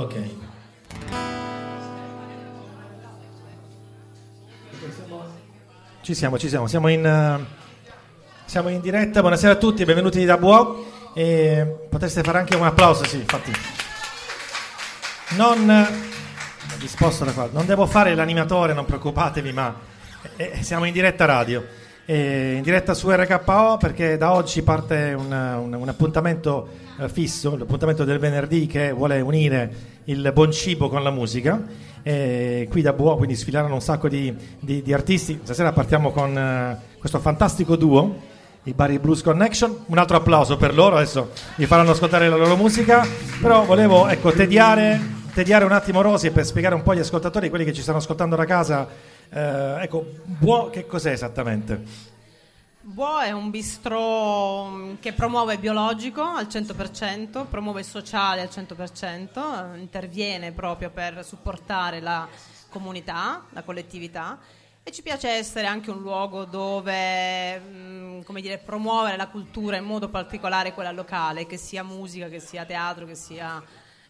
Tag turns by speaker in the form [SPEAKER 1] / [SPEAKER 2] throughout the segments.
[SPEAKER 1] Ok. Ci siamo, ci siamo, siamo in, uh, siamo in diretta, buonasera a tutti, benvenuti da Buo. E potreste fare anche un applauso, sì, infatti. Non, eh, disposto da qua, non devo fare l'animatore, non preoccupatevi, ma eh, eh siamo in diretta radio eh, in diretta su RKO perché da oggi parte un, un, un appuntamento eh, fisso, l'appuntamento del venerdì che vuole unire il buon cibo con la musica. Eh, qui da Buo quindi sfilarono un sacco di, di, di artisti. Stasera partiamo con eh, questo fantastico duo, i Bari Blues Connection. Un altro applauso per loro, adesso vi faranno ascoltare la loro musica, però volevo ecco, tediare, tediare un attimo Rosi per spiegare un po' agli ascoltatori, quelli che ci stanno ascoltando da casa eh, ecco, Buò che cos'è esattamente?
[SPEAKER 2] Buò è un bistro mm, che promuove biologico al 100%, promuove sociale al 100%, eh, interviene proprio per supportare la comunità, la collettività e ci piace essere anche un luogo dove mh, mm, dire, promuovere la cultura in modo particolare quella locale, che sia musica, che sia teatro, che sia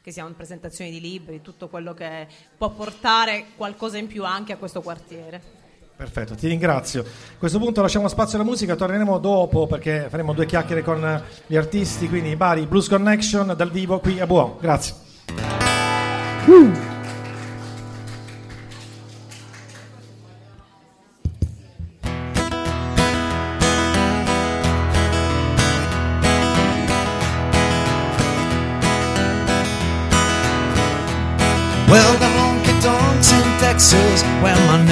[SPEAKER 2] che siano presentazioni di libri, tutto quello che può portare qualcosa in più anche a questo quartiere.
[SPEAKER 1] Perfetto, ti ringrazio. A questo punto lasciamo spazio alla musica, torneremo dopo perché faremo due chiacchiere con gli artisti, quindi Bari Blues Connection dal vivo qui a Buon. Grazie. Uh.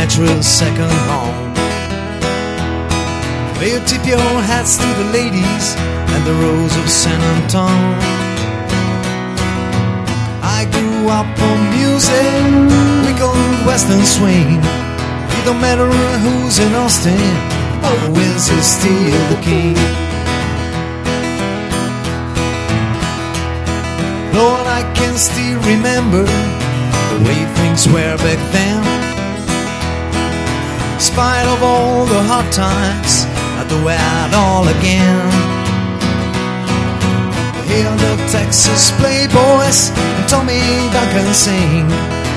[SPEAKER 1] natural second home. Where you tip your hats to the ladies and the rose of San Antonio. I grew up on music, we go western swing. It don't matter who's in Austin, always is still the king. Lord, I can still remember the way things were back then spite of all the hard times, I do it all again. Hear the Texas Playboys and Tommy Duncan sing.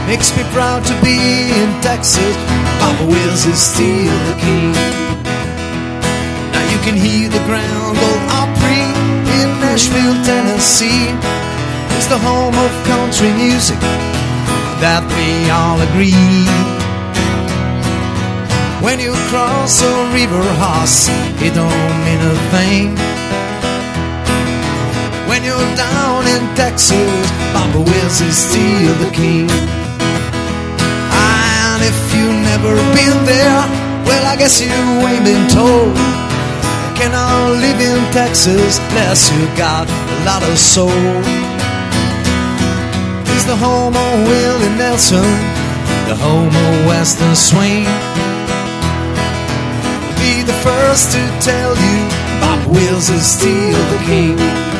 [SPEAKER 1] Makes me proud to be in Texas. Bob Wills is still the king. Now you can hear the ground go Opry in Nashville, Tennessee. It's the home of country music that we all agree. When you cross a river hoss, it don't mean a thing. When you're down in Texas, Bob Wills is still the king. And if you've never been there, well, I guess you ain't been told. can I live in Texas unless you got a lot of soul. He's the home of Willie Nelson, the home of Western Swing the first to tell you Bob Wills is still the king.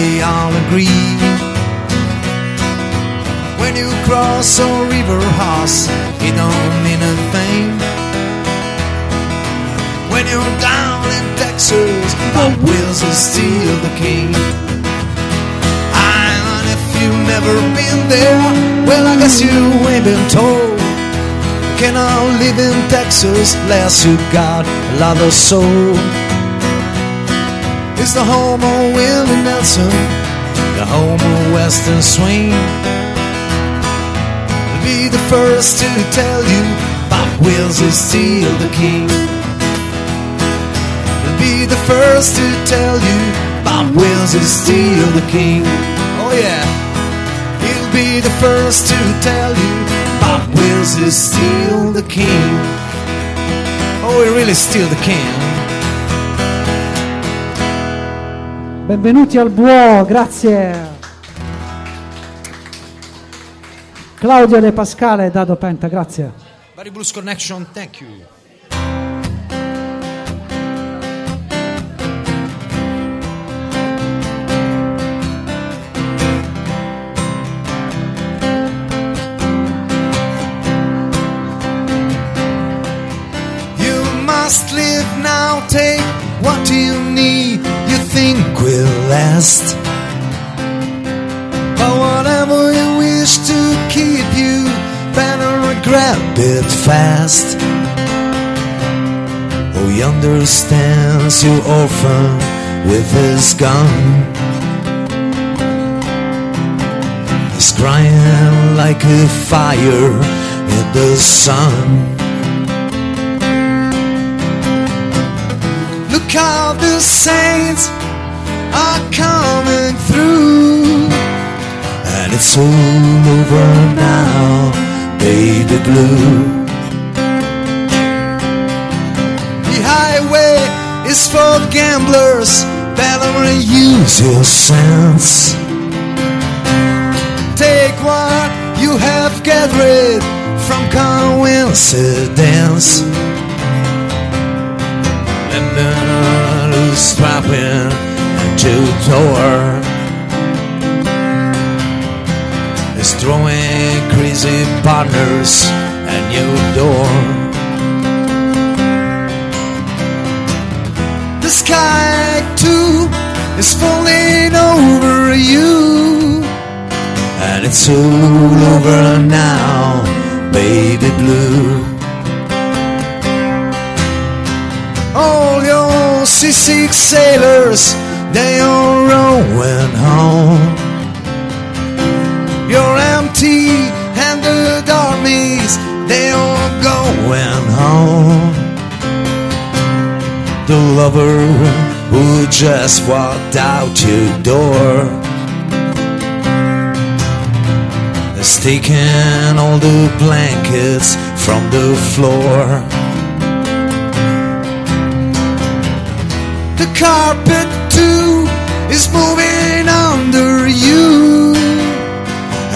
[SPEAKER 1] we all agree. When you cross a river horse, it don't mean a thing. When you're down in Texas, the wheels are still the king. And if you've never been there, well, I guess you ain't been told. I live in Texas unless you got a lot of soul. It's the home of Willie Nelson, the home of Western Swing. To be the first to tell you, Bob Wills is still the king. be the first to tell you, Bob Wills is still the king. Oh yeah, he'll be the first to tell you, Bob Wills is still the king. Oh, he really still the king. Benvenuti al Buo, grazie. Claudio De Pascale, Dado Penta, grazie.
[SPEAKER 3] Very Blues Connection, thank you. You must live now, take what you need, you think will. last. But whatever you wish to keep, you better grab it fast. Oh, he understands you often with his gun. He's crying like a fire in the sun. Look out, the saints are coming through. And it's all over now, baby blue. The highway is for gamblers that only use your sense. Take what you have gathered from coincidence. And then I lose dropping to tour, is throwing crazy partners at your door. The sky too is falling over you, and it's all over now, baby blue. All your seasick 6 sailors they're rowing home. Your empty-handed armies, they are going home. The lover who just walked out your door is taking all the blankets from the floor. The carpet too is moving under you.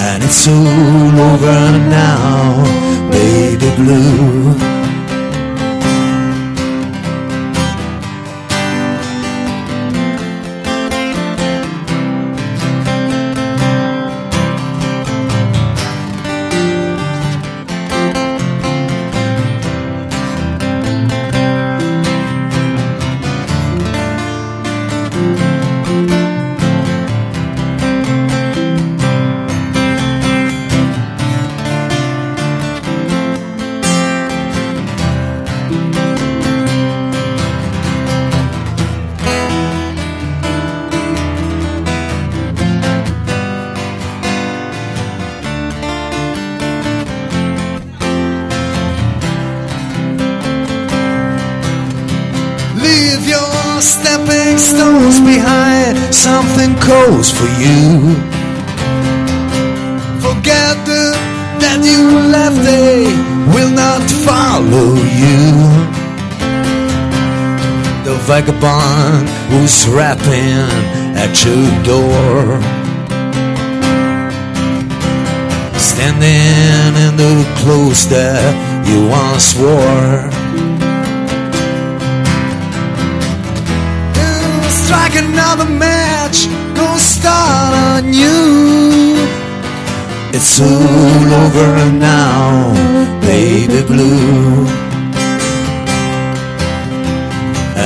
[SPEAKER 3] And it's all over now, baby blue. Calls for you. Forget the, that you left, they will not follow you. The vagabond who's rapping at your door. Standing in the clothes that you once wore. strike another match gonna start on you. It's all over now, baby blue.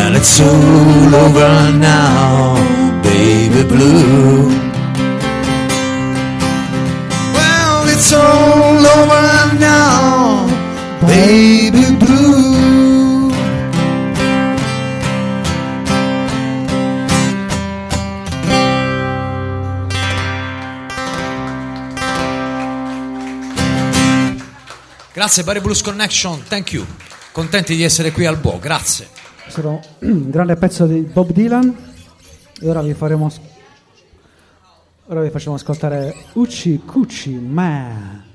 [SPEAKER 3] And it's all over now, baby blue. Well, it's all over now, baby blue. Grazie Barry Blues Connection, thank you. Contenti di essere qui al Bo, grazie.
[SPEAKER 1] Sono un grande pezzo di Bob Dylan e ora vi faremo ora vi facciamo ascoltare Ucci Cucci Man.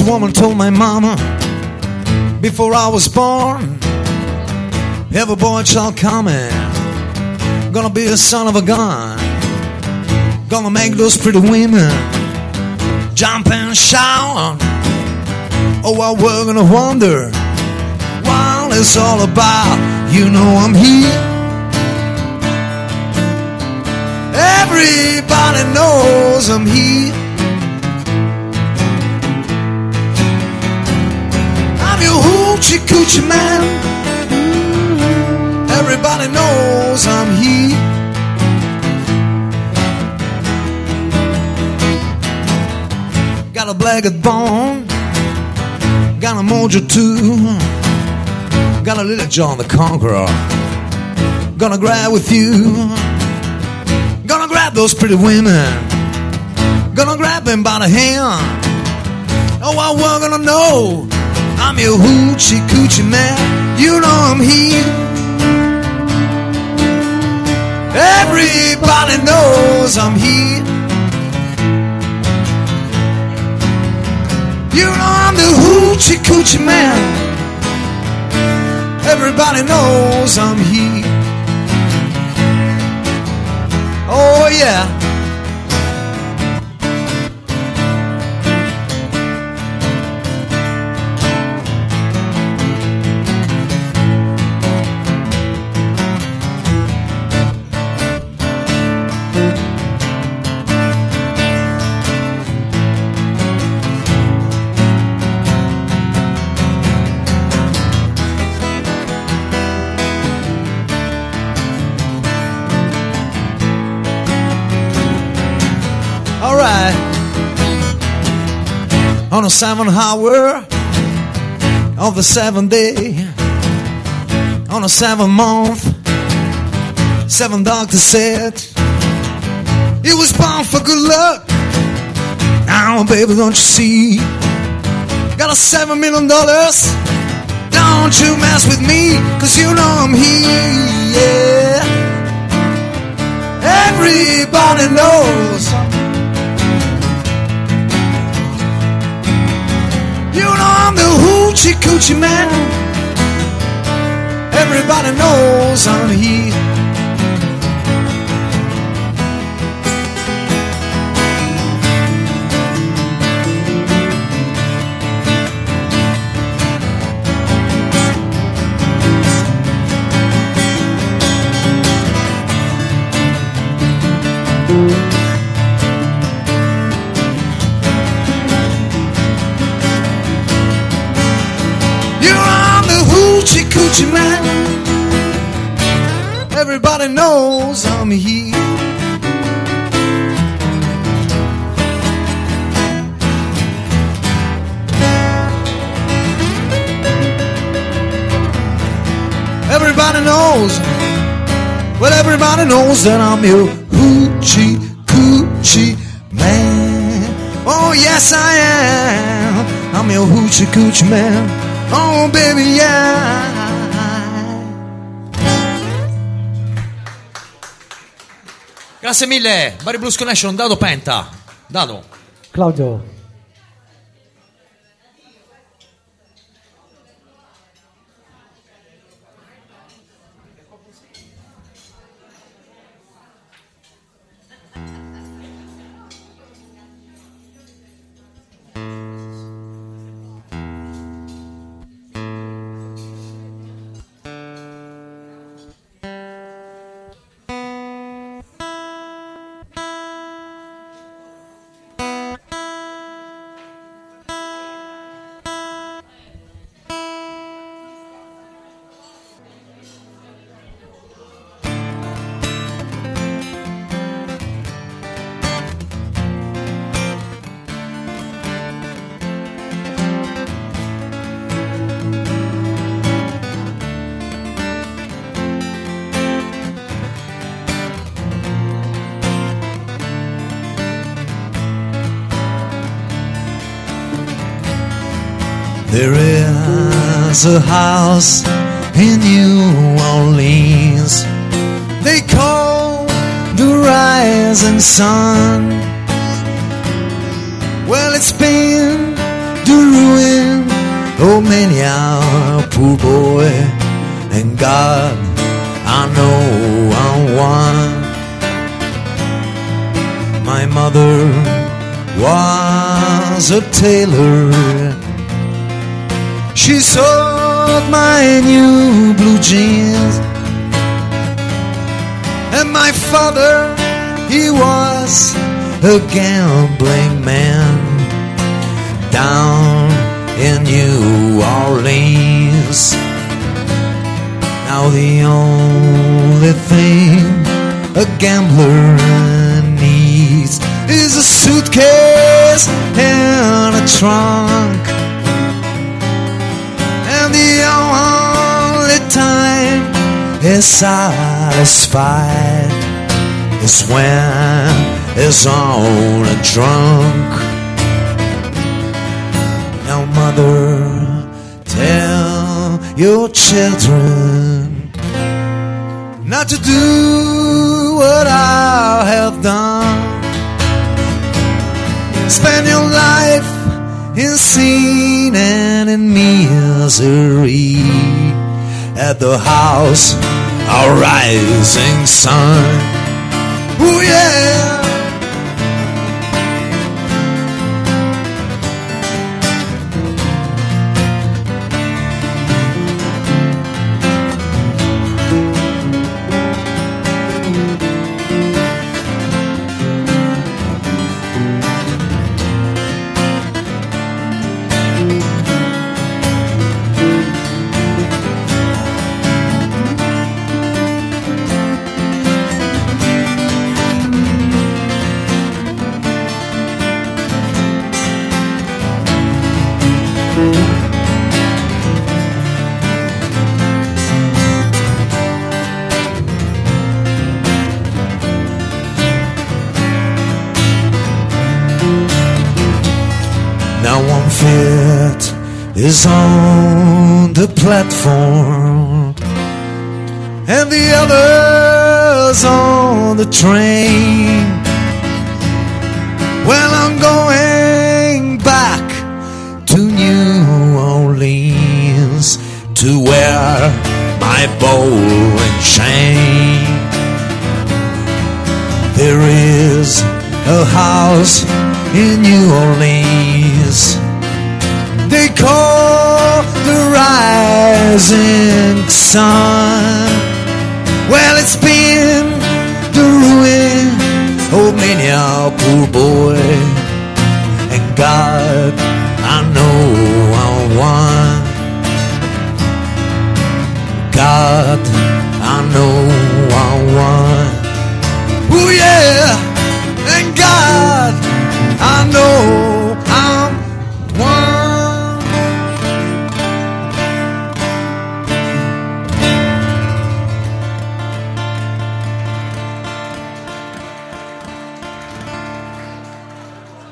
[SPEAKER 1] This woman told my mama before I was born, every boy shall come gonna be a son of a gun, gonna make those pretty women jump and shout. Oh, I were gonna wonder what it's all about. You know I'm here. Everybody knows I'm here. Hoochie Coochie Man. Everybody knows I'm he.
[SPEAKER 3] Got a blagged bone, got a mojo too, got a little John the Conqueror. Gonna grab with you, gonna grab those pretty women, gonna grab them by the hand. Oh, I well, gonna know I'm your hoochie coochie man. You know I'm here. Everybody knows I'm here. You know I'm the hoochie coochie man. Everybody knows I'm here. Oh yeah. seven seventh hour of the seventh day, on the seventh month, seven doctor said, It was born for good luck. Now, baby, don't you see? Got a seven million dollars. Don't you mess with me, cause you know I'm here, yeah. Everybody knows. You know I'm the hoochie coochie man. Everybody knows I'm here. Gucci man. Everybody knows I'm here. Everybody knows. Well, everybody knows that I'm your hoochie coochie man. Oh, yes, I am. I'm your hoochie coochie man. Oh, baby, yeah. Grazie mille, Barry Blues Connection, dado Penta. Dado.
[SPEAKER 1] Claudio.
[SPEAKER 3] has a house in New Orleans. They call the rising sun. Well, it's been the ruin of many a poor boy, and God, I know I'm one. My mother was a tailor she sold my new blue jeans. And my father, he was a gambling man down in New Orleans. Now the only thing a gambler needs is a suitcase and a trunk time is satisfied is when is on a drunk. Now, mother, tell your children not to do what I have done. Spend your life in sin and in misery at the house, our rising sun. Ooh, yeah. is on the platform and the others on the train. Well, I'm going back to New Orleans to wear my bow and chain. There is a house in New Orleans call the rising sun. Well, it's been the ruin of many a poor boy, and God, I know i won. God, I know i won. Oh yeah.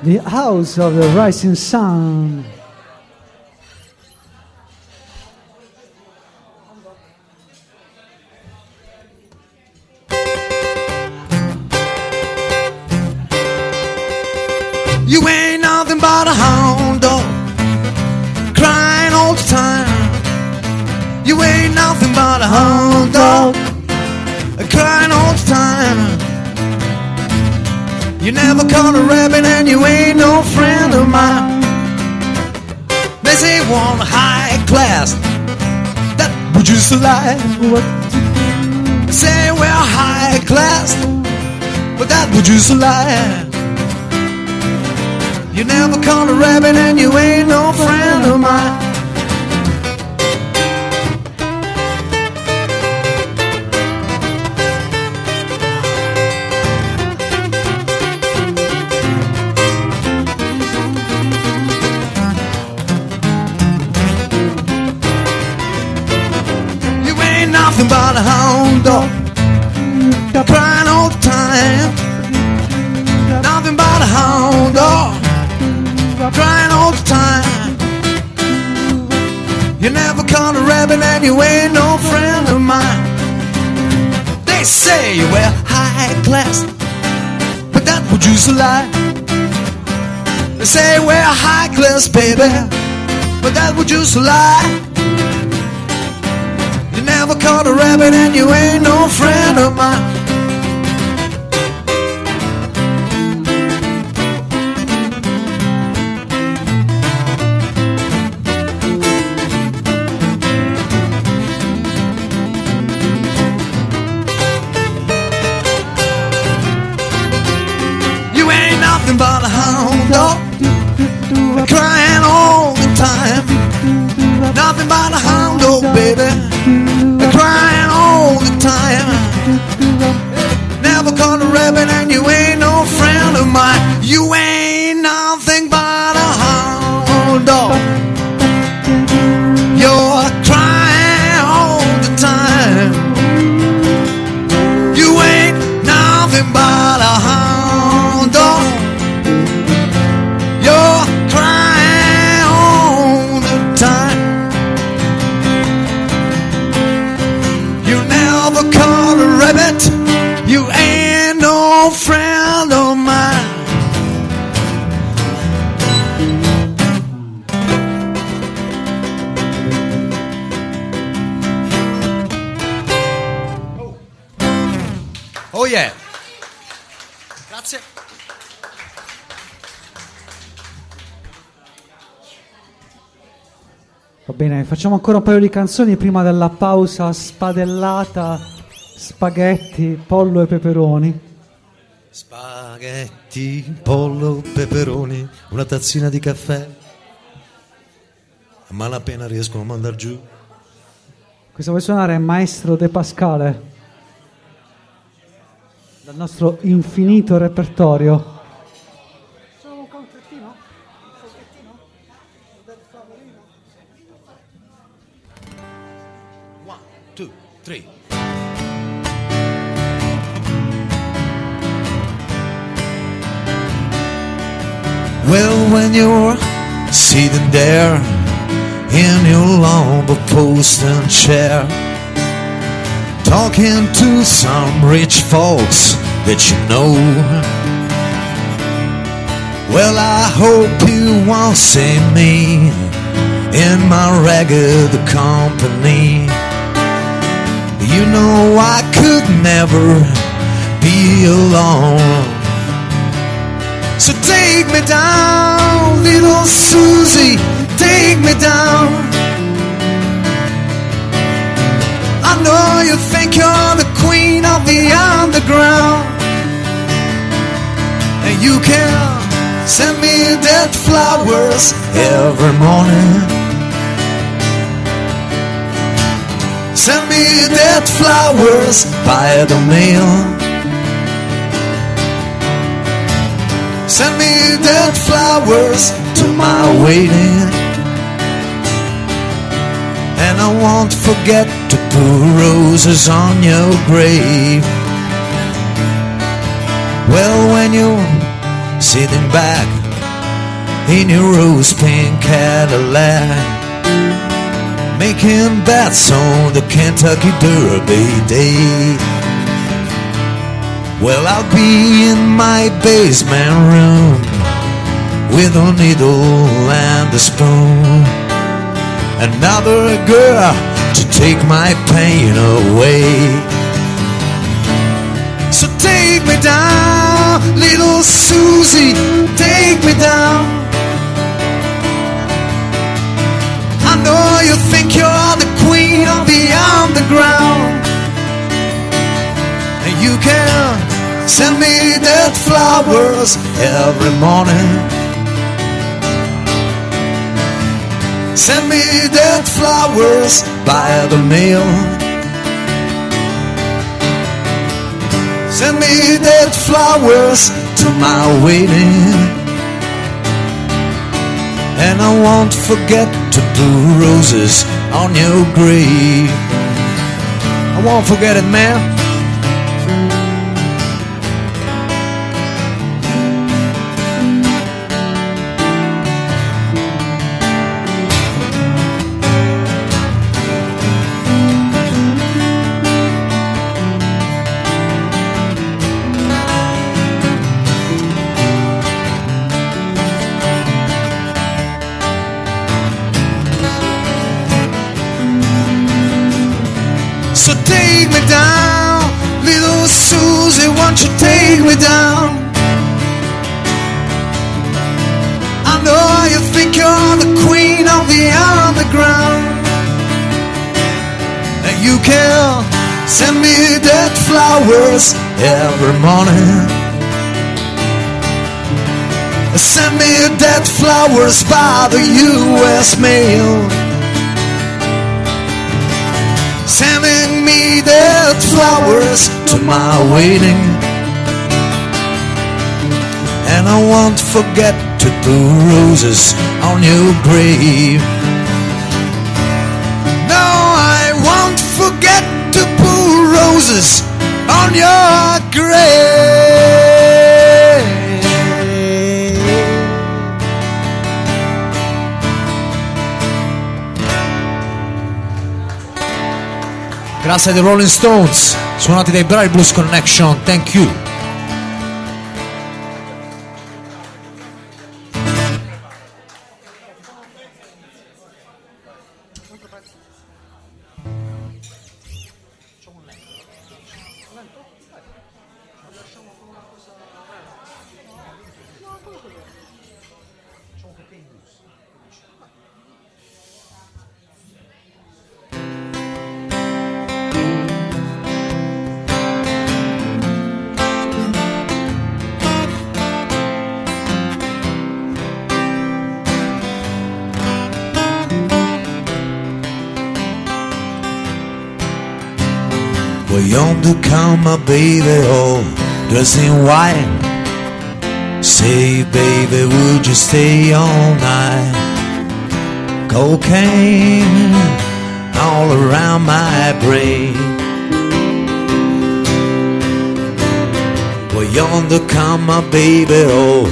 [SPEAKER 1] the house of the rising sun.
[SPEAKER 3] You ain't nothing but a hound dog, crying all the time. You ain't nothing but a hound dog, crying all the time. You never caught a rabbit and you ain't no friend of mine. They say one high class, that would just like what? Say we're high class, but that would just like. You never caught a rabbit and you ain't no friend of mine. you ain't no friend of mine. They say you wear high class, but that would use a lie. They say you wear high class, baby, but that would use a lie. You never caught a rabbit and you ain't no friend of mine.
[SPEAKER 1] Facciamo ancora un paio di canzoni prima della pausa spadellata spaghetti, pollo e peperoni.
[SPEAKER 3] Spaghetti, pollo, peperoni, una tazzina di caffè. A malapena riescono a mandar giù.
[SPEAKER 1] Questa vuoi suonare è Maestro De Pascale, dal nostro infinito repertorio.
[SPEAKER 3] Well, when you're sitting there in your lumber post and chair, talking to some rich folks that you know. Well, I hope you won't see me in my ragged company. You know I could never be alone so take me down, little Susie, take me down. I know you think you're the queen of the underground, and you can send me dead flowers every morning. Send me dead flowers by the mail. Send me dead flowers to my waiting. And I won't forget to put roses on your grave. Well, when you're sitting back in your rose pink Cadillac making bets on the Kentucky Derby Day. Well, I'll be in my basement room with a needle and a spoon. Another girl to take my pain away. So take me down, little Susie, take me down. I know you think you're the queen of the underground, and you can Send me dead flowers every morning. Send me dead flowers by the mail. Send me dead flowers to my waiting. And I won't forget to blue roses on your grave. I won't forget it, man. don't you take me down? I know you think you're the queen of the underground. And you can send me dead flowers every morning. Send me dead flowers by the US mail. Sending me dead flowers to my waiting And I won't forget to do roses on your grave No, I won't forget to put roses on your grave Grazie ai Rolling Stones suonati dai Bright Blues Connection, thank you. young to count my baby all oh, dressed in white. Say, baby, would you stay all night? Cocaine all around my brain. Well, yonder come my baby, oh,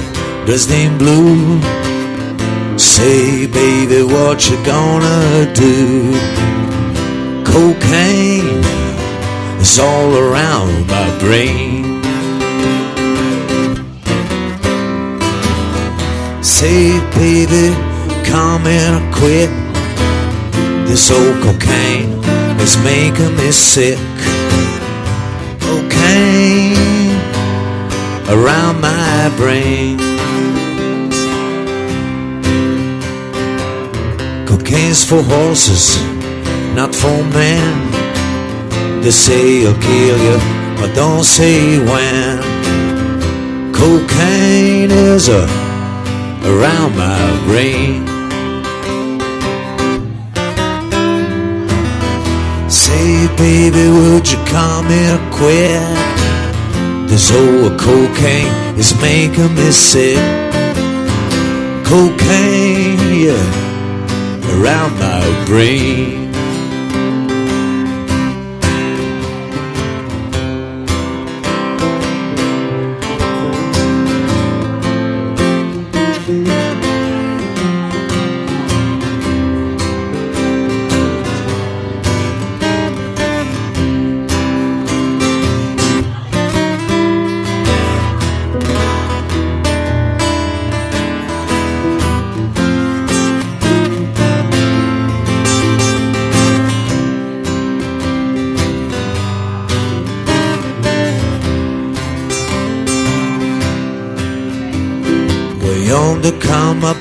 [SPEAKER 3] dressed in blue. Say, baby, what you gonna do? Cocaine it's all around my brain. Say, baby, come and quit. This old cocaine is making me sick. Cocaine around my brain. Cocaine's for horses, not for men. They say he'll kill you, but don't say when. Cocaine is a, around my brain. Say, baby, would you come here quick? This old cocaine is making me sick. Cocaine, yeah, around my brain.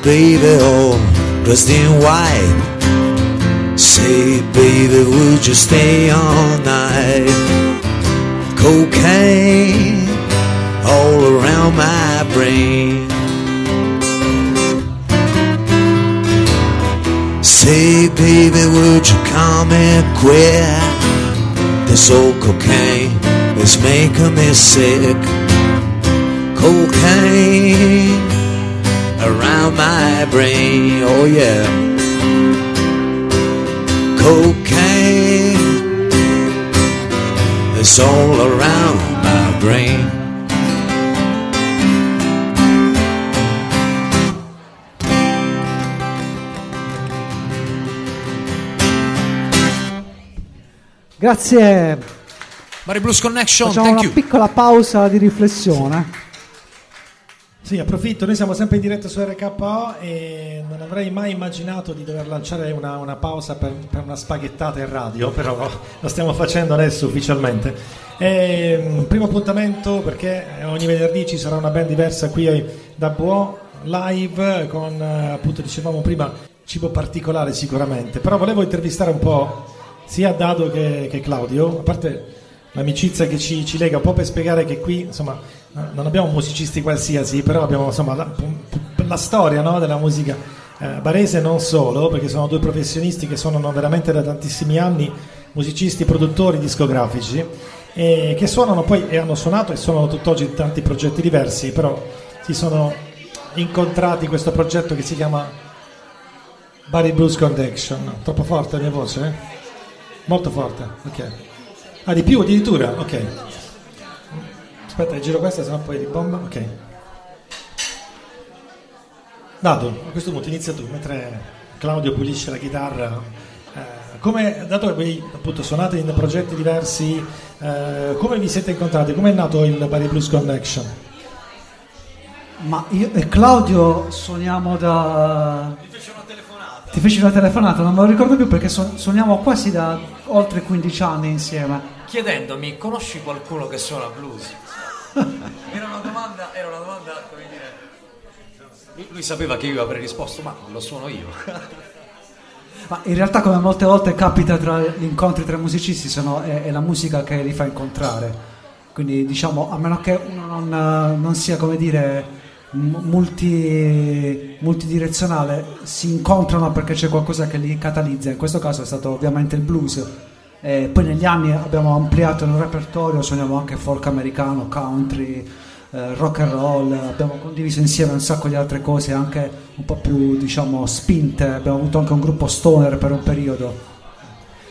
[SPEAKER 3] baby, all oh, dressed in white. Say, baby, would you stay all night? Cocaine all around my brain. Say, baby, would you come and quit? This old cocaine is making me sick. Cocaine around my brain. Oh yeah. Cocaine is all around my brain.
[SPEAKER 1] Grazie.
[SPEAKER 3] Mario Blues Connection,
[SPEAKER 1] Facciamo
[SPEAKER 3] una
[SPEAKER 1] you. piccola pausa di riflessione. Sì, approfitto, noi siamo sempre in diretta su RKO e non avrei mai immaginato di dover lanciare una, una pausa per, per, una spaghettata in radio, però lo stiamo facendo adesso ufficialmente. E, ehm, primo appuntamento perché eh, ogni venerdì ci sarà una band diversa qui da Buo live con eh, appunto dicevamo prima cibo particolare sicuramente, però volevo intervistare un po' sia Dado che, che Claudio, a parte l'amicizia che ci, ci, lega un po' per spiegare che qui insomma non abbiamo musicisti qualsiasi però abbiamo insomma la, la storia no, della musica eh, barese non solo perché sono due professionisti che suonano veramente da tantissimi anni musicisti produttori discografici e che suonano poi e hanno suonato e suonano tutt'oggi in tanti progetti diversi però si sono incontrati in questo progetto che si chiama Barry Blues Connection. Troppo forte la mia voce? Eh? Molto forte, ok. Ah, di più addirittura? Ok. Aspetta, giro questa, sennò poi ribomba. Ok. Dato, a questo punto inizia tu, mentre Claudio pulisce la chitarra. Eh, come, dato che voi appunto suonate in progetti diversi, eh, come vi siete incontrati? Come è nato il Bari Blues Connection?
[SPEAKER 4] Ma io e Claudio suoniamo
[SPEAKER 5] da... Ti
[SPEAKER 4] fece una telefonata.
[SPEAKER 5] Ti fece
[SPEAKER 4] una telefonata, non me lo ricordo più perché suoniamo quasi da oltre 15 anni insieme
[SPEAKER 5] chiedendomi conosci qualcuno che suona blues? era una domanda, era una domanda, come dire. Lui sapeva che io avrei risposto, ma lo suono io.
[SPEAKER 4] ma in realtà come molte volte capita tra gli incontri tra i musicisti sono, è, è la musica che li fa incontrare. Quindi diciamo, a meno che uno non, non sia come dire multi, multidirezionale, si incontrano perché c'è qualcosa che li catalizza. In questo caso è stato ovviamente il blues eh, poi negli anni abbiamo ampliato il repertorio, suoniamo anche folk americano, country, eh, rock and roll, abbiamo condiviso insieme un sacco di altre cose anche un po' più diciamo spinte, abbiamo avuto anche un gruppo stoner per un periodo.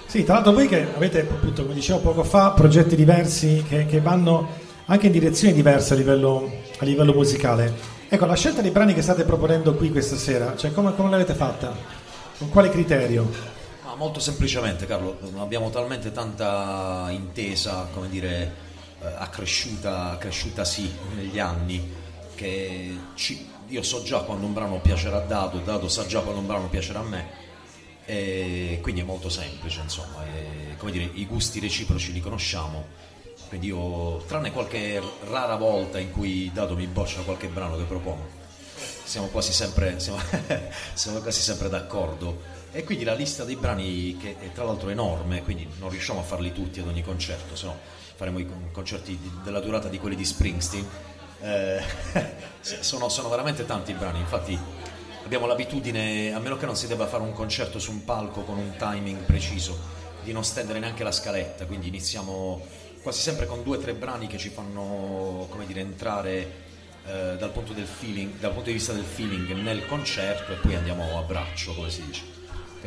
[SPEAKER 1] Sì, tra l'altro voi che avete appunto, come dicevo poco fa, progetti diversi che, che vanno anche in direzioni diverse a livello, a livello, musicale. Ecco, la scelta dei brani che state proponendo qui questa sera, cioè come, come l'avete fatta? Con quale criterio?
[SPEAKER 5] molto semplicemente, Carlo, abbiamo talmente tanta intesa, come dire, eh, accresciuta, accresciuta sì negli anni, che ci, io so già quando un brano piacerà a Dato, Dato sa già quando un brano piacerà a me. E quindi è molto semplice, insomma, e, come dire, i gusti reciproci li conosciamo. Quindi io, tranne qualche rara volta in cui Dato mi boccia qualche brano che propongo, siamo quasi sempre, siamo, siamo quasi sempre d'accordo e quindi la lista dei brani, che è tra l'altro enorme, quindi non riusciamo a farli tutti ad ogni concerto, se no faremo i concerti della durata di quelli di Springsteen. Eh, sono, sono veramente tanti i brani, infatti abbiamo l'abitudine, a meno che non si debba fare un concerto su un palco con un timing preciso, di non stendere neanche la scaletta, quindi iniziamo quasi sempre con due o tre brani che ci fanno dire, entrare eh, dal, punto feeling, dal punto di vista del feeling nel concerto e poi andiamo a braccio, come si dice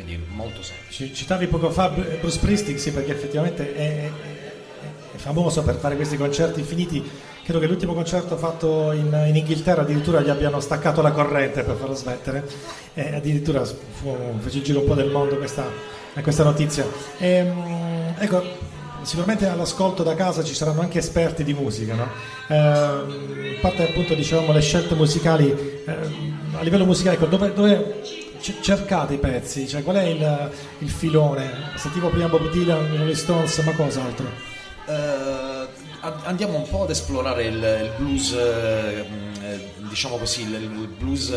[SPEAKER 5] quindi molto semplice.
[SPEAKER 1] Citavi poco fa Bruce Priestig, sì, perché effettivamente è, è, famoso per fare questi concerti infiniti. Credo che l'ultimo concerto fatto in, in Inghilterra addirittura gli abbiano staccato la corrente per farlo smettere, e eh, addirittura fu, fece il giro un po' del mondo questa, eh, questa notizia. E, ehm, ecco, sicuramente all'ascolto da casa ci saranno anche esperti di musica, no? eh, a parte appunto dicevamo le scelte musicali, eh, a livello musicale, ecco, dove, dove c- cercate i pezzi, cioè qual è il, il filone? Sentivo prima Bob Dylan, Rolling Stones, ma cos'altro? Uh, eh,
[SPEAKER 5] andiamo un po' ad esplorare il, il blues, eh, diciamo così, il, il, blues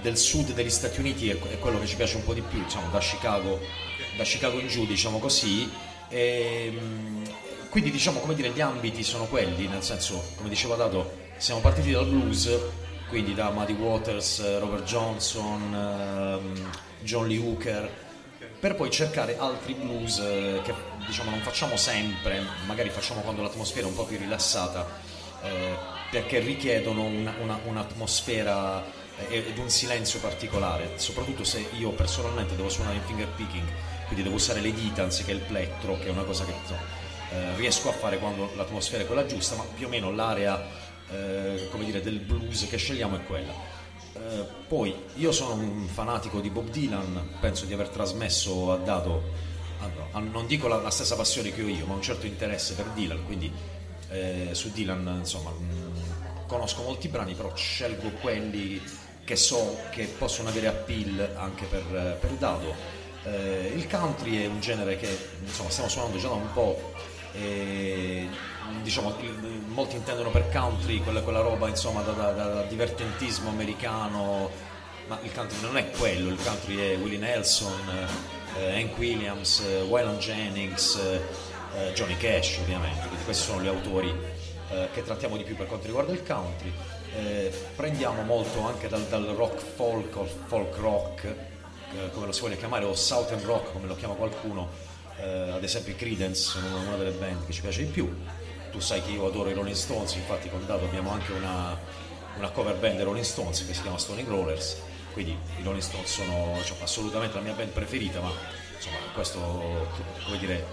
[SPEAKER 5] del sud degli Stati Uniti è, è, quello che ci piace un po' di più, diciamo, da Chicago, da Chicago in giù, diciamo così. E, ehm, quindi diciamo come dire gli ambiti sono quelli, nel senso, come diceva Dato, siamo partiti dal blues quindi da Muddy Waters, eh, Robert Johnson, ehm, John Lee Hooker, per poi cercare altri blues eh, che diciamo non facciamo sempre, magari facciamo quando l'atmosfera è un po' più rilassata, eh, perché richiedono una, una, un'atmosfera ed un silenzio particolare, soprattutto se io personalmente devo suonare in finger picking, quindi devo usare le dita anziché il plettro, che è una cosa che so, riesco a fare quando l'atmosfera è quella giusta, ma più o meno l'area eh, come dire, del blues che scegliamo è quella. Eh, poi io sono un fanatico di Bob Dylan, penso di aver trasmesso a dato, non dico la, la, stessa passione che ho io, ma un certo interesse per Dylan, quindi eh, su Dylan insomma mh, mm, conosco molti brani, però scelgo quelli che so che possono avere appeal anche per, per Dado. Eh, il country è un genere che insomma, stiamo suonando già da un po' e diciamo, molti intendono per country quella, quella roba insomma da, da, da, divertentismo americano, ma il country non è quello, il country è Willie Nelson, eh, eh Hank Williams, eh, Wyland Jennings, eh, eh, Johnny Cash ovviamente, quindi questi sono gli autori eh, che trattiamo di più per quanto riguarda il country. prendiamo molto anche dal, dal rock folk o folk rock, come lo si voglia chiamare, o southern rock come lo chiama qualcuno, ad esempio i Credence sono una delle band che ci piace di più, tu sai che io adoro i Rolling Stones, infatti con Dato abbiamo anche una, una cover band dei Rolling Stones che si chiama Stone Crawlers, quindi i Rolling Stones sono cioè, assolutamente la mia band preferita, ma insomma questo come dire,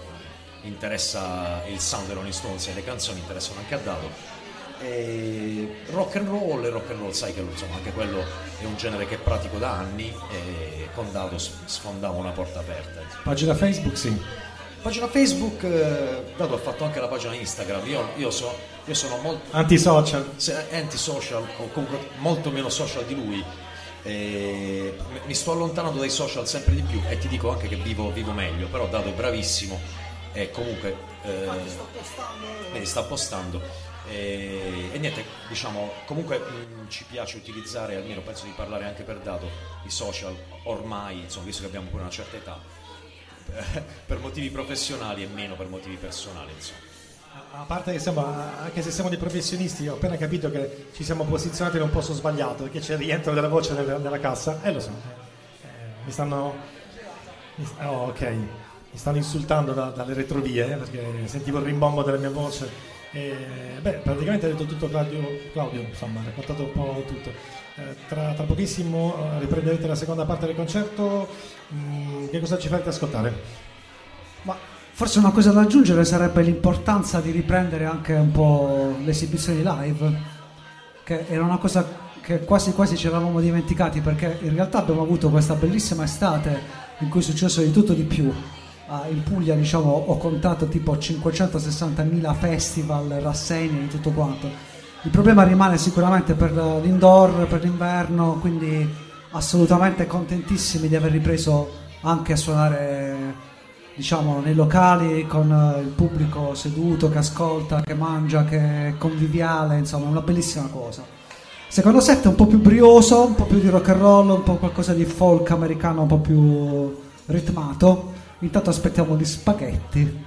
[SPEAKER 5] interessa il sound dei Rolling Stones e le canzoni interessano anche a Dato. E rock and roll e rock and roll cycle, insomma anche quello è un genere che pratico da anni e con Dato sfondavo una porta aperta.
[SPEAKER 1] Pagina Facebook sì
[SPEAKER 5] pagina Facebook, eh, dato ha fatto anche la pagina Instagram, io, io, so, io sono molto...
[SPEAKER 1] Antisocial.
[SPEAKER 5] Se, eh, antisocial, o comunque molto meno social di lui. E mi sto allontanando dai social sempre di più e ti dico anche che vivo, vivo meglio, però dato è bravissimo e comunque eh, sta, sta postando. E, e, niente, diciamo, comunque mh, mm, ci piace utilizzare, almeno penso di parlare anche per dato, i social ormai, insomma, visto che abbiamo pure una certa età, per motivi professionali e meno per motivi personali, insomma.
[SPEAKER 1] A parte che siamo, anche se siamo dei professionisti, ho appena capito che ci siamo posizionati in un posto sbagliato, perché c'è il rientro della voce della, della cassa. Eh lo so, eh, eh mi stanno... Mi, oh, ok, mi stanno insultando da, dalle retrovie, eh, perché sentivo il rimbombo della mia voce. Eh, beh, praticamente ha detto tutto Claudio, Claudio insomma, ha raccontato un po' tutto. Eh, tra, tra, pochissimo eh, riprenderete la seconda parte del concerto. Mm, che cosa ci farete ascoltare?
[SPEAKER 4] Ma forse una cosa da aggiungere sarebbe l'importanza di riprendere anche un po' le esibizioni live, che era una cosa che quasi quasi ci eravamo dimenticati perché in realtà abbiamo avuto questa bellissima estate in cui è successo di tutto di più in Puglia diciamo, ho contato tipo 560.000 festival, rassegne e tutto quanto. Il problema rimane sicuramente per l'indoor, per l'inverno, quindi assolutamente contentissimi di aver ripreso anche a suonare diciamo, nei locali con eh, il pubblico seduto che ascolta, che mangia, che è conviviale, insomma una bellissima cosa. Secondo set è un po' più brioso, un po' più di rock and roll, un po' qualcosa di folk americano un po' più ritmato intanto aspettiamo gli spaghetti.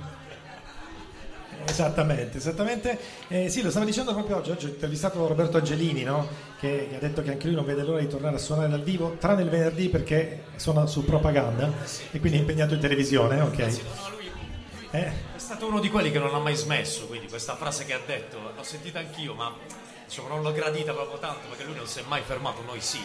[SPEAKER 1] Esattamente, esattamente. Eh, sì, lo stavo dicendo proprio oggi, oggi ho intervistato Roberto Angelini, no? che, ha detto che anche lui non vede l'ora di tornare a suonare dal vivo, tranne il venerdì perché suona su propaganda e quindi è impegnato in televisione. Okay.
[SPEAKER 5] Eh? È stato uno di quelli che non ha mai smesso, quindi questa frase che ha detto l'ho sentita anch'io, ma diciamo, non l'ho gradita proprio tanto perché lui non si è mai fermato, noi sì.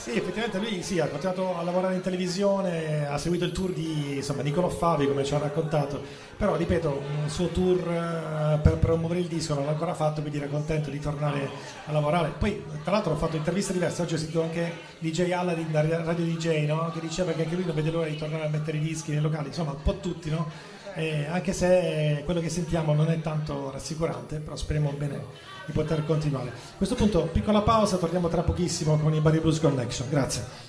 [SPEAKER 1] Sì, effettivamente lui sì, ha continuato a lavorare in televisione, ha seguito il tour di insomma, Nicolo Fabi, come ci ha raccontato, però ripeto, un suo tour eh, per promuovere il disco non l'ha ancora fatto, quindi era contento di tornare a lavorare. Poi, tra l'altro, ho fatto interviste diverse, oggi ho sentito anche DJ Aladdin da Radio DJ, no? che diceva che anche lui non vede l'ora di tornare a mettere i dischi nei locali, insomma, un po' tutti, no? eh, anche se quello che sentiamo non è tanto rassicurante, però speriamo bene di poter continuare. A questo punto piccola pausa, torniamo tra pochissimo con i Body Blues Connection, grazie.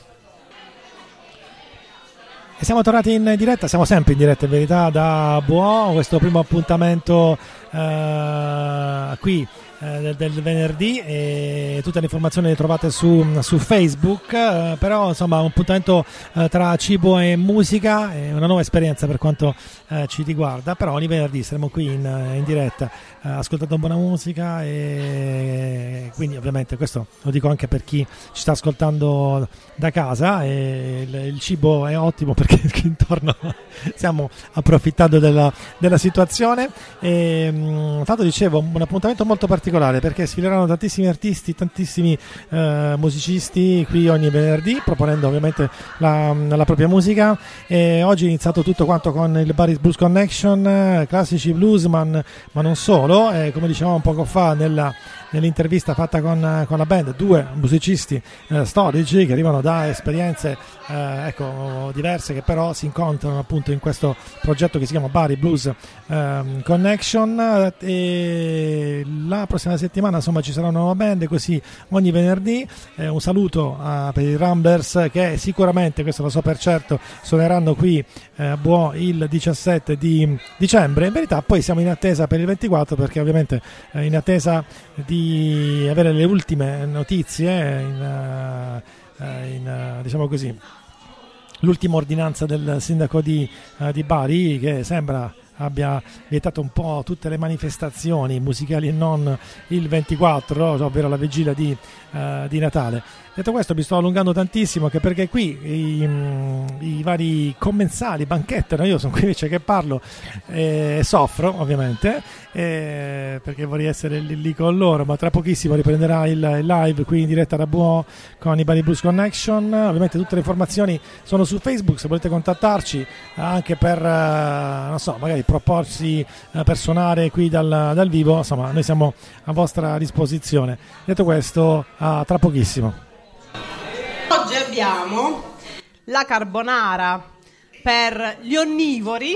[SPEAKER 1] E siamo tornati in diretta, siamo sempre in diretta in verità da Buon, questo primo appuntamento eh, qui eh, del, del, venerdì e tutte le informazioni le trovate su, su Facebook eh, però insomma un appuntamento eh, tra cibo e musica è una nuova esperienza per quanto eh, ci riguarda però ogni venerdì saremo qui in, in diretta eh, ascoltando buona musica e quindi ovviamente questo lo dico anche per chi ci sta ascoltando da casa e il, il cibo è ottimo perché intorno stiamo approfittando della, della situazione e, ehm, tanto dicevo un appuntamento molto particolare particolare perché sfileranno tantissimi artisti, tantissimi eh, musicisti qui ogni venerdì, proponendo ovviamente la, la propria musica. E oggi è iniziato tutto quanto con il Baris Blues Connection, eh, classici bluesman, ma non solo. E come dicevamo poco fa nella, nell'intervista fatta con, con, la band, due musicisti eh, storici che arrivano da esperienze eh, ecco, diverse che però si incontrano appunto in questo progetto che si chiama Bari Blues ehm, Connection e la prossima settimana insomma ci sarà una nuova band così ogni venerdì eh, un saluto eh, per i Ramblers che sicuramente questo lo so per certo suoneranno qui eh, a Buo il 17 di dicembre in verità poi siamo in attesa per il 24 perché ovviamente eh, in attesa di avere le ultime notizie in, eh, in, diciamo così l'ultima ordinanza del sindaco di, eh, di Bari che sembra abbia vietato un po' tutte le manifestazioni musicali e non il 24, ovvero la vigilia di, eh, di Natale. Detto questo, mi sto allungando tantissimo, anche perché qui i, mm, i vari commensali banchettano, io sono qui invece che parlo eh, e eh, soffro ovviamente, eh, perché vorrei essere lì, lì, con loro, ma tra pochissimo riprenderà il, il live qui in diretta da Buon con i Bari Blues Connection. Ovviamente tutte le informazioni sono su Facebook, se volete contattarci anche per, eh, non so, magari proporsi eh, per suonare qui dal, dal vivo, insomma, noi siamo a vostra disposizione. Detto questo, a tra pochissimo.
[SPEAKER 6] Oggi abbiamo la carbonara per gli onnivori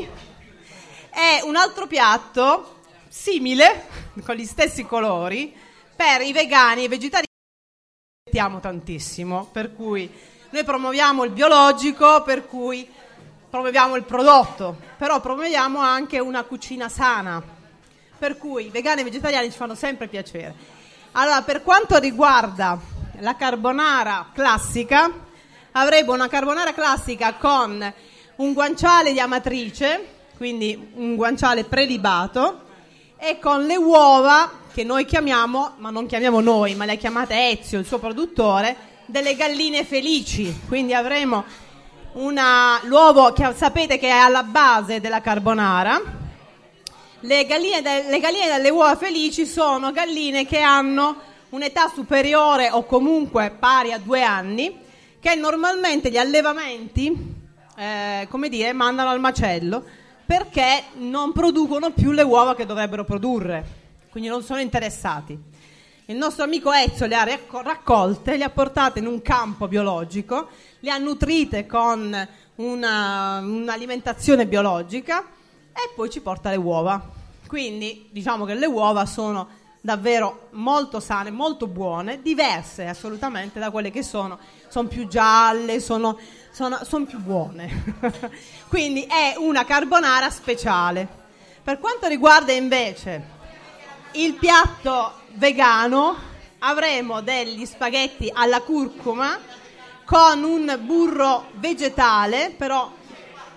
[SPEAKER 6] e un altro piatto simile, con gli stessi colori, per i vegani e i vegetariani. Mettiamo tantissimo, per cui noi promuoviamo il biologico, per cui promuoviamo il prodotto, però promuoviamo anche una cucina sana, per cui vegani e vegetariani ci fanno sempre piacere. Allora, per quanto riguarda la carbonara classica, avremo una carbonara classica con un guanciale di amatrice, quindi un guanciale prelibato, e con le uova che noi chiamiamo, ma non chiamiamo noi, ma le chiamate Ezio, il suo produttore, delle galline felici. Quindi avremo una, l'uovo che sapete che è alla base della carbonara. Le galline, de, le galline delle uova felici sono galline che hanno un'età superiore o comunque pari a due anni, che normalmente gli allevamenti, eh, come dire, mandano al macello perché non producono più le uova che dovrebbero produrre, quindi non sono interessati. Il nostro amico Ezio le ha raccolte, le ha portate in un campo biologico, le ha nutrite con una, un'alimentazione biologica e poi ci porta le uova. Quindi diciamo che le uova sono davvero molto sane, molto buone, diverse assolutamente da quelle che sono, sono più gialle, sono, sono, sono più buone. Quindi è una carbonara speciale. Per quanto riguarda invece il piatto vegano, avremo degli spaghetti alla curcuma con un burro vegetale, però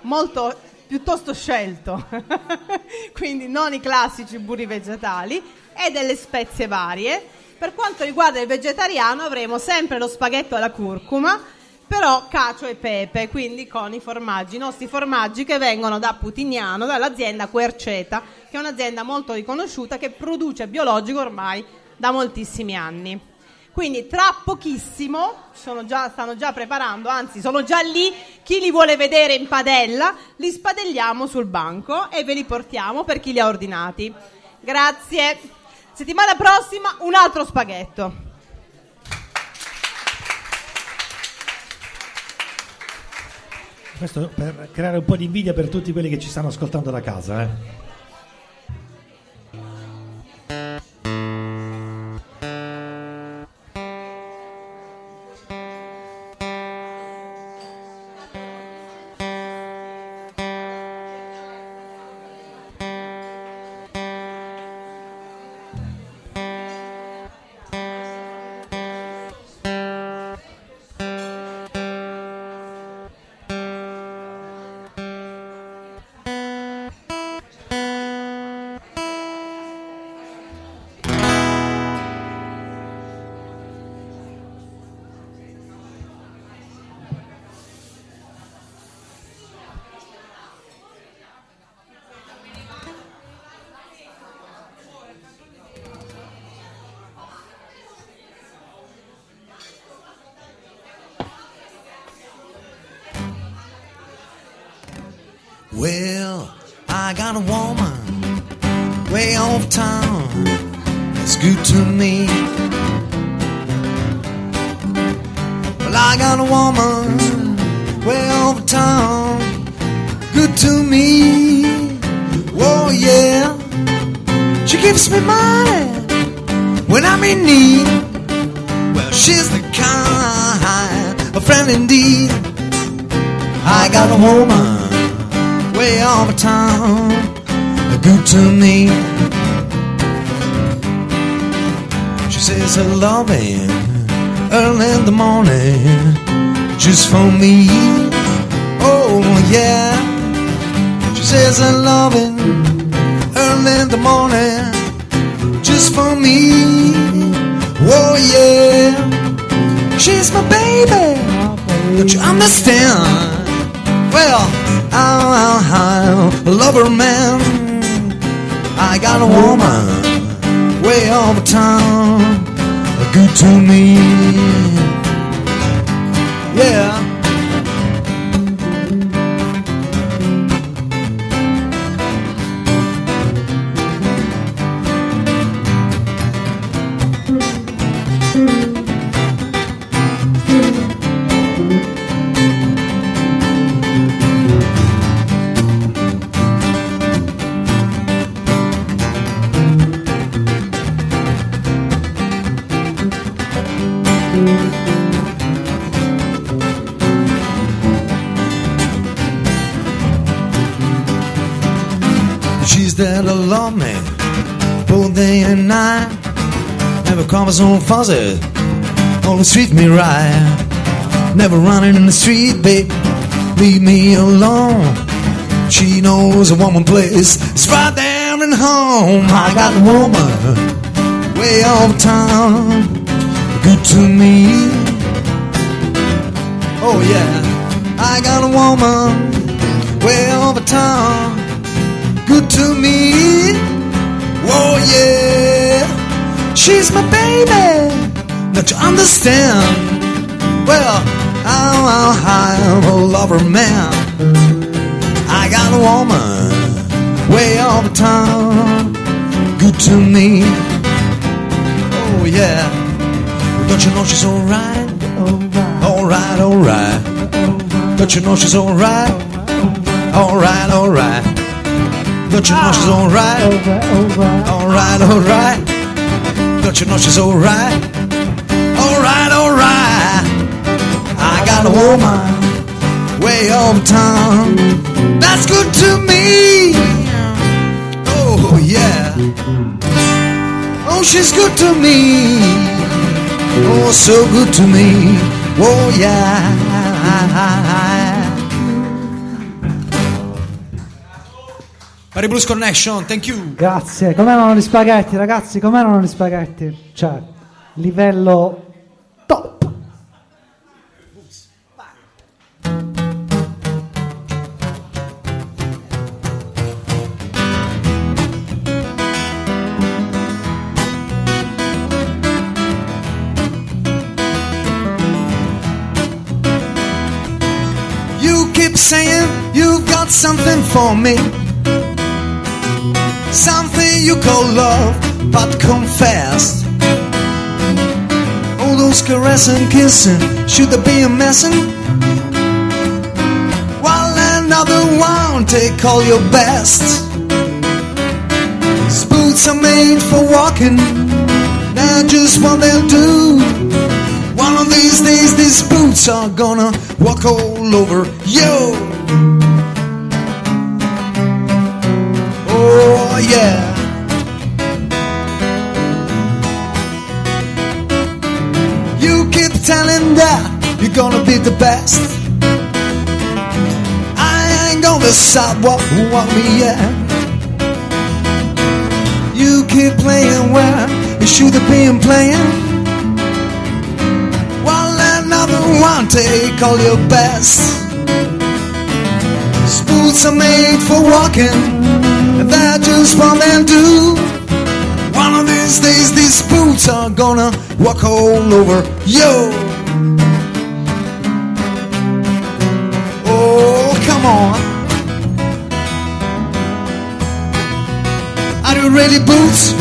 [SPEAKER 6] molto piuttosto scelto. Quindi non i classici burri vegetali, e delle spezie varie. Per quanto riguarda il vegetariano avremo sempre lo spaghetto alla curcuma, però cacio e pepe, quindi con i formaggi, i nostri formaggi che vengono da Putignano, dall'azienda Querceta, che è un'azienda molto riconosciuta che produce biologico ormai da moltissimi anni. Quindi tra pochissimo già, stanno già preparando, anzi sono già lì, chi li vuole vedere in padella, li spadelliamo sul banco e ve li portiamo per chi li ha ordinati. Grazie. Settimana prossima un altro spaghetto.
[SPEAKER 1] Questo per creare un po' di invidia per tutti quelli che ci stanno ascoltando da casa. Eh. of town, good to me. Oh yeah, she gives me money when I'm in need. Well, she's the kind, a friend indeed. I got a woman way over town, good to me. She says her loving early in the morning just for me. Oh yeah, she says I love it early in the morning, just for me. Oh yeah, she's my baby. Don't you understand? Well, I, I, I love her, man. I got a woman way over town, good to me.
[SPEAKER 3] Yeah. on fuzzy. Only treat me right. Never running in the street, babe. Leave me alone. She knows a woman place. It's right there in home. I got a woman way off town. Good to me. Oh yeah. I got a woman way over town. Good to me. Oh yeah. She's my baby, don't you understand? Well, I'm, am a lover man. I got a woman way all the time, good to me. Oh yeah, don't you know she's alright? Alright, alright. Don't you know she's alright? Alright, alright. Don't you know she's alright? Alright, alright don't you know she's alright? Alright, alright. I got a woman way over town. That's good to me. Oh, yeah. Oh, she's good to me. Oh, so good to me. Oh, yeah. Per Blues Connection, thank you.
[SPEAKER 1] Grazie. Com'erano gli spaghetti, ragazzi? Com'erano gli spaghetti? Cioè, livello top. saying you've got something for me. no love but confessed. All those caressing, kissing, should there be a messing? While another one take all your best. These boots are made for walking, they're just what they'll do. One of these days, these boots are gonna walk all over you. Oh, yeah. telling that you're gonna be the best. I ain't gonna decide what you want me yet. You keep playing where you should have been playing. While another one take all your best. Spools are made for walking, and that just what men do. One of these days, these boots are gonna walk all over you. Oh, come on. Are you ready, boots?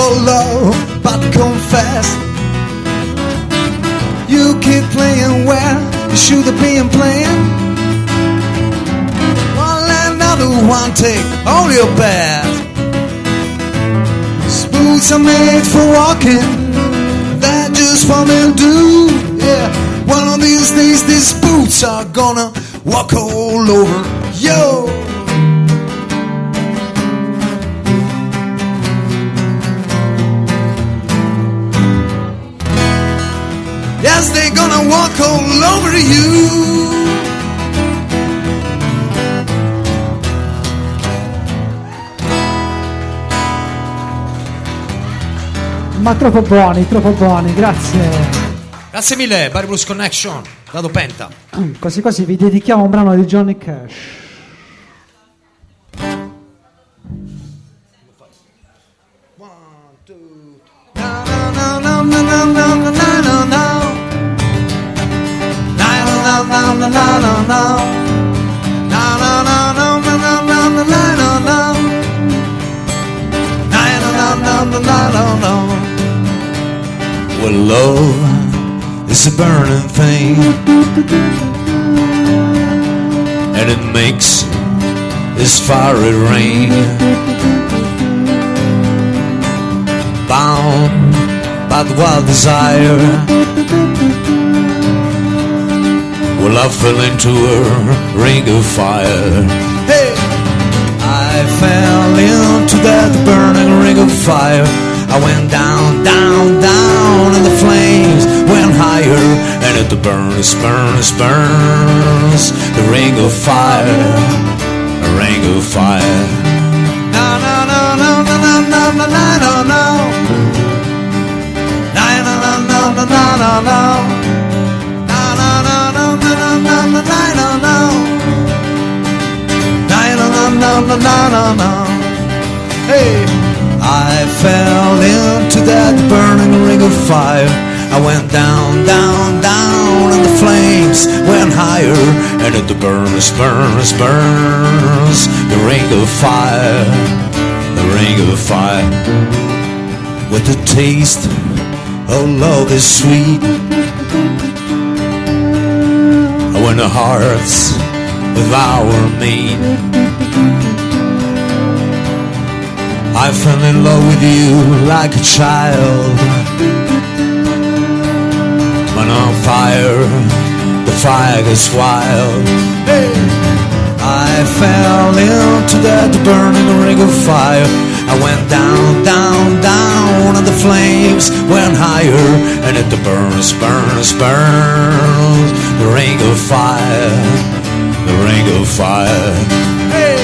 [SPEAKER 1] go low, but confess. You keep playing well, you should have been playing. One another one, take all your best. Boots are made for walking, that just for to do. Yeah, one of these days these boots are gonna walk all over you. Cause they're gonna walk all over you Ma troppo buoni, troppo buoni, grazie. Grazie mille, Barbus Blues Connection, Dado Penta. Quasi quasi vi dedichiamo un brano di Johnny Cash. One, two, na, na, na, Well, love is a burning thing, and it makes this fiery rain. Bound by the wild desire love fell into a ring of fire. Hey! I fell into that burning ring of fire. I went down, down, down, and the flames went higher. And it burns, burns, burns, the ring of fire, a ring of fire. No, no, no, no, no, no, no, no, no, no, no, no, no, no, no, no. Hey, I fell into that burning ring of fire. I went down, down, down, and the flames went higher. And it burns, burns, burns, the ring of fire, the ring of fire. With the taste,
[SPEAKER 7] oh love is sweet the hearts of our mean. I fell in love with you like a child. When on fire, the fire gets wild. Hey! I fell into that burning ring of fire I went down, down, down, and the flames went higher, and it burns, burns, burns, the ring of fire, the ring of fire. Hey!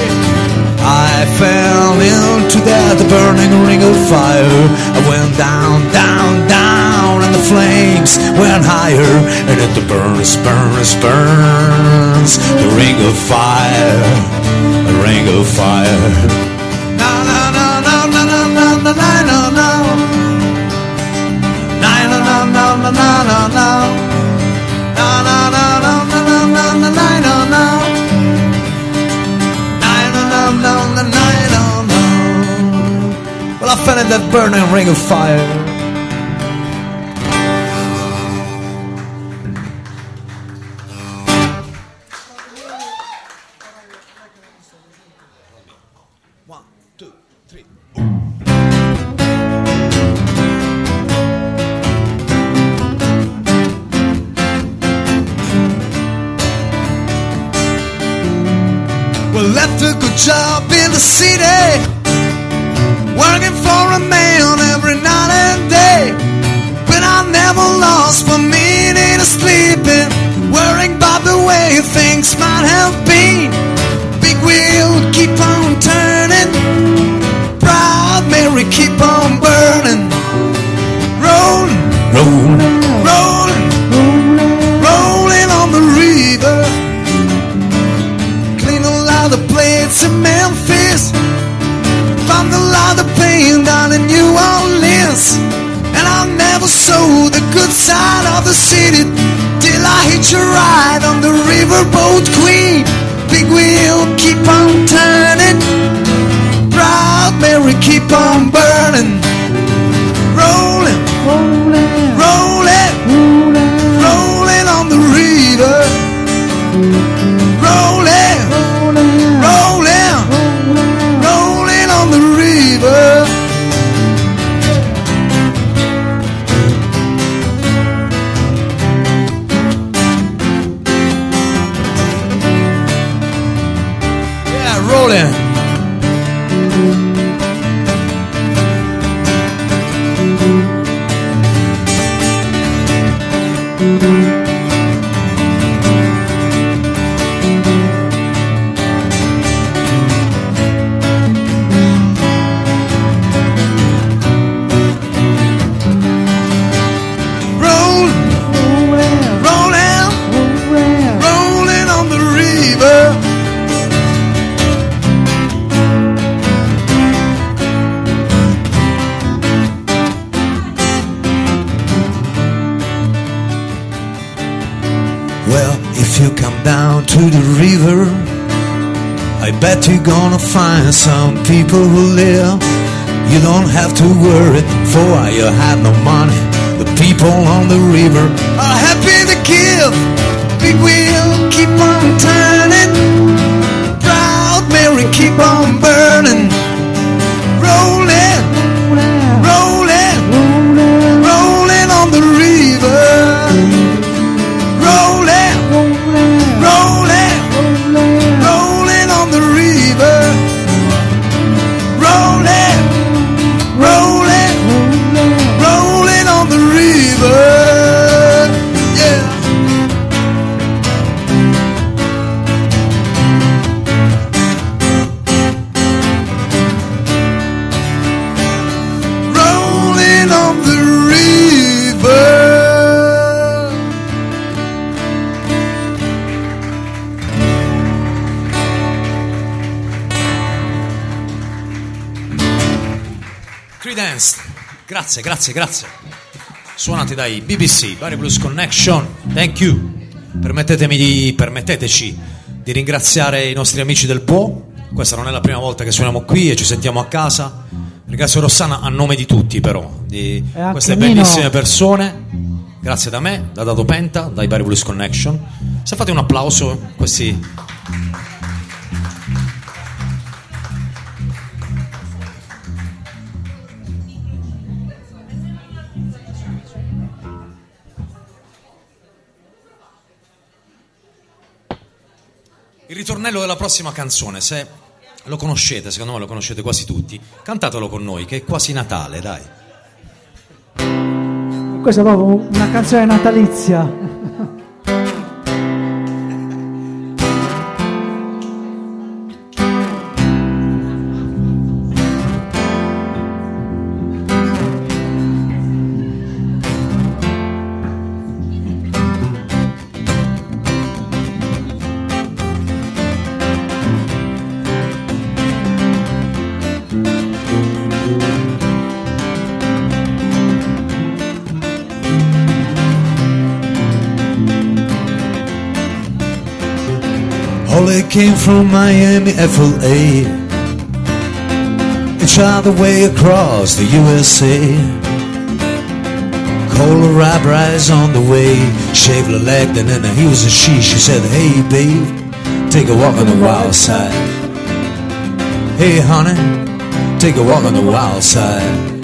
[SPEAKER 7] I fell into that burning ring of fire. I went down, down, down, and the flames went higher, and it burns, burns, burns, the ring of fire, the ring of fire. Well, I in that burning ring of fire. not Big wheel keep on turning. Proud Mary keep on burning. Rolling, rolling, rolling, rolling on the river. a lot of plates in Memphis. Found a lot of pain down in New Orleans. And I never saw the good side of the city. Till I hitch a ride on the riverboat queen Big wheel keep on turning Proud Mary keep on burning Rolling, rolling
[SPEAKER 1] people who live. You don't have to worry, for you have no money. The people on the river are happy to give. Big wheel, keep on turning. Proud Mary, keep on burning. Grazie, grazie, grazie. Suonati dai BBC, Bari Blues Connection. Thank you. Di, permetteteci di ringraziare i nostri amici del Po. Questa non è la prima volta che suoniamo qui e ci sentiamo a casa. Ringrazio Rossana a nome di tutti, però, di queste bellissime persone. Grazie da me, da Dado Penta, dai Bari Blues Connection. Se fate un applauso, questi ritornello della prossima canzone, se lo conoscete, secondo me lo conoscete quasi tutti, cantatelo con noi, che è quasi Natale, dai. Questa è proprio una canzone natalizia. came from Miami, FLA, and shot the way across the USA. Cola rye rise on the way, shaved her leg, and then he was a she. She said, Hey, babe, take a walk on the wild side. Hey, honey, take a walk on the wild side.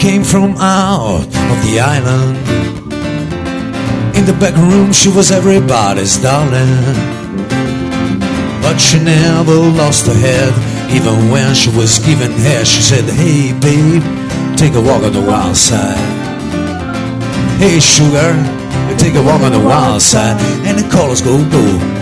[SPEAKER 1] came from out of the island. In the back room, she was everybody's darling. But she never lost her head, even when she was given hair. She said, Hey, babe, take a walk on the wild side. Hey, sugar, take a walk on the wild side. And the colors go blue.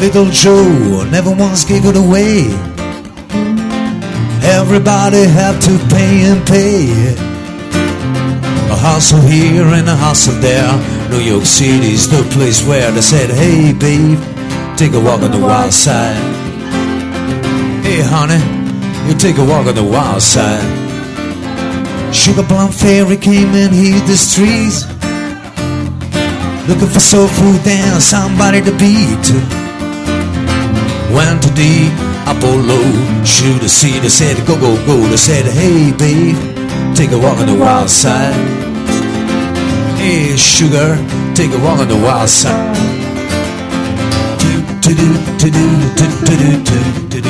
[SPEAKER 1] Little Joe never once gave it away Everybody had to pay and pay.
[SPEAKER 8] A hustle here and a hustle there. New York City's the place where they said, Hey babe, take a walk on the wild side. Hey honey, you take a walk on the wild side. Sugar plum fairy came and hit the streets. Looking for soul food and somebody to beat went to the Apollo. Shoot a see I said, go, go, go. They said, hey, babe, take a walk on the wild side. Hey, sugar, take a walk on the wild side. do, do, do, do, do, do, do, do, do.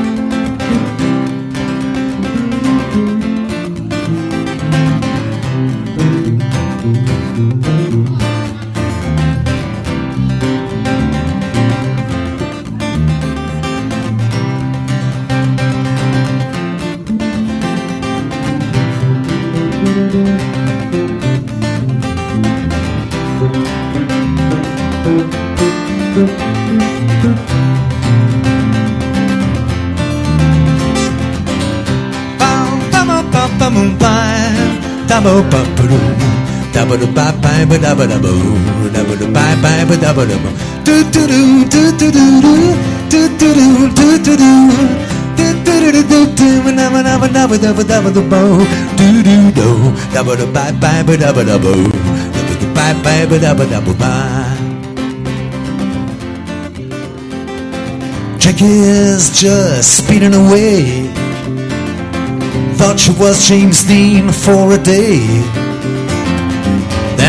[SPEAKER 8] da ba ba ba da ba da boo da ba da ba ba ba da ba da boo do do do do do do do do do do do do Jackie is just speeding away. Thought she was James Dean for a day.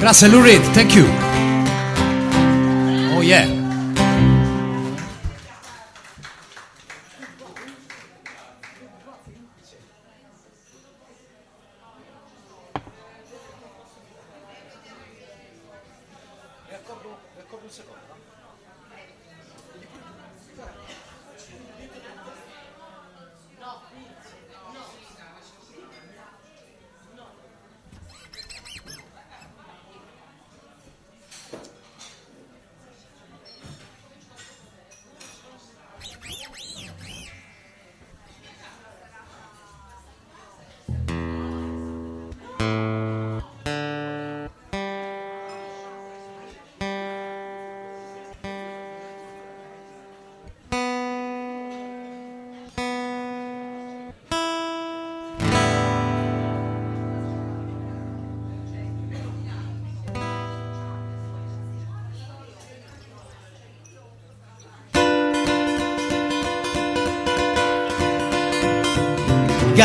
[SPEAKER 8] Gracias, Lou Reed, thank you. Oh yeah.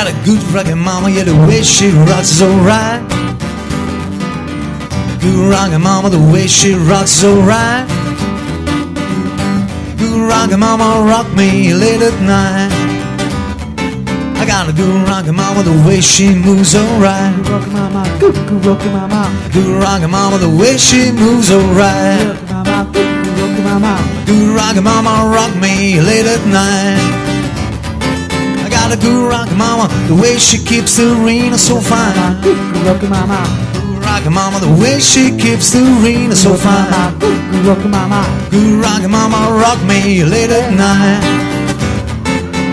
[SPEAKER 8] got a good rockin' mama, yeah, the way she rocks is alright. Good rockin' mama, the way she rocks is alright. Good rockin' mama, rock me late at night. I got a good rockin' mama, the way she
[SPEAKER 9] moves alright. Good rockin' mama, good, good rockin' mama.
[SPEAKER 8] Good rockin' mama, the way she moves
[SPEAKER 9] alright.
[SPEAKER 8] Good rockin' mama, rock me late at night gotta rock mama. The way she keeps the rain so fine. Go rock mama. good
[SPEAKER 9] rock mama.
[SPEAKER 8] The way she keeps the rain so fine. Go
[SPEAKER 9] rock mama. good
[SPEAKER 8] rock
[SPEAKER 9] mama. Rock
[SPEAKER 8] me late at night.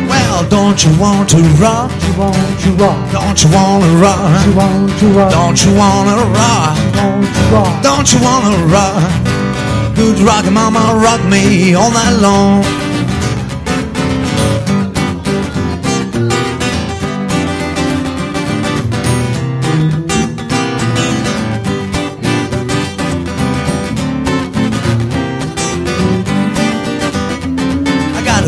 [SPEAKER 8] Well, don't you want to rock? You want to rock? Don't you wanna rock? You want to rock? Don't you wanna rock? Don't you rock? Don't you wanna rock? Good rock mama, rock me all night long.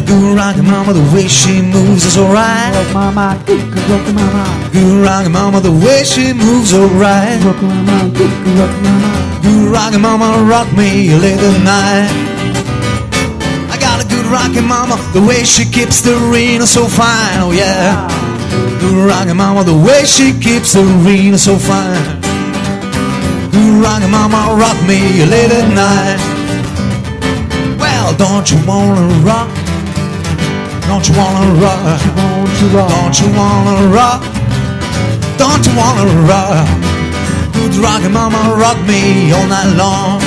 [SPEAKER 8] Good rock mama, the way she moves is alright. Rock mama, good rock mama. Good rockin' mama, the way she moves alright. Rock mama,
[SPEAKER 9] good rock
[SPEAKER 8] mama. Good rock mama, rock me late at night. I got a good rockin' mama, the way she keeps the rain so fine, oh yeah. Good rockin' mama, the way she keeps the rain so fine. Good rockin' mama, rock me late at night. Well, don't you wanna rock? Don't you wanna rock? Don't you wanna rock? Don't you wanna rock? you Good rock, mama, rock me all night long.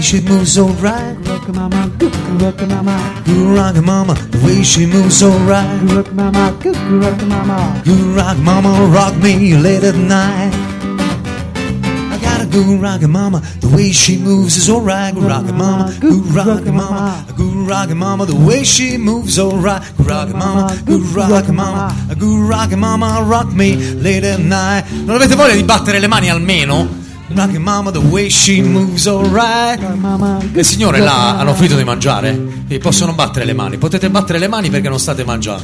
[SPEAKER 8] way she moves so right. Rock mama, rock mama. You rock mama, the way she moves so right. Rock mama, rock mama. You rock mama, rock me late at night. I rock mama, the way she moves is alright. Rock mama, go rock mama. Go rock mama, the way she moves alright. Rock mama, go rock mama.
[SPEAKER 1] Go rock mama, rock me late at night. Non avete voglia di battere le mani almeno?
[SPEAKER 8] Rocky Mama, the way
[SPEAKER 1] she moves, alright. Le signore là hanno finito di mangiare e possono battere le mani. Potete battere le mani perché non state mangiando.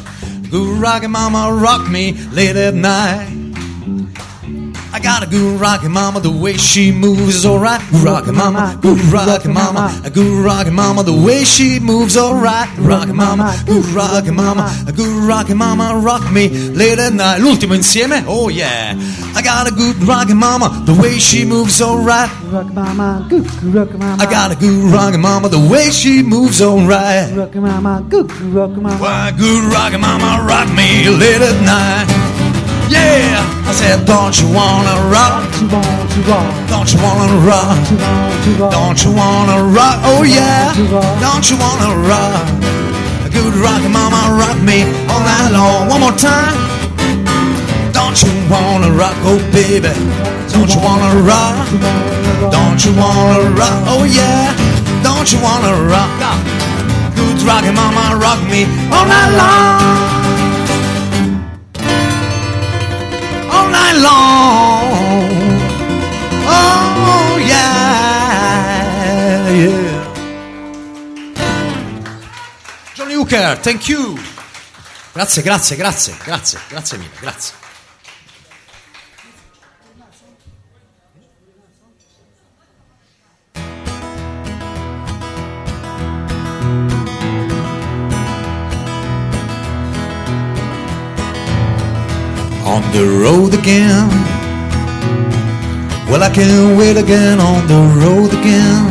[SPEAKER 8] Rocky Mama, rock me late at night. I got a good rockin' mama, the way she moves is alright.
[SPEAKER 9] Rockin' mama, good rockin' mama, A
[SPEAKER 8] good rockin' mama, the way she moves alright.
[SPEAKER 9] Rockin' mama, good rockin' mama,
[SPEAKER 8] A good rockin' mama, rock me late at night.
[SPEAKER 1] L'ultimo insieme? Oh yeah. I
[SPEAKER 8] got a good rockin' mama, the way she moves alright. Rock
[SPEAKER 9] mama, go rock mama. I
[SPEAKER 8] got a good rockin' mama, the way she moves
[SPEAKER 9] alright. Rock mama, good rock mama. Why
[SPEAKER 8] go rockin' mama, rock me late at night. Yeah, I said, don't you wanna rock?
[SPEAKER 9] Don't you wanna rock?
[SPEAKER 8] Don't you wanna rock? Oh yeah, don't you wanna rock? A good rock, mama, rock me all night long. One more time. Don't you wanna rock, oh baby? Don't you wanna rock? Don't you wanna rock? Oh yeah, don't you wanna rock? Good rock, mama, rock me all night long. long. Oh, yeah, yeah. Johnny Hooker, thank you. Grazie, grazie, grazie, grazie, grazie mille, grazie. on the road again. Well, I can't wait again on the road again.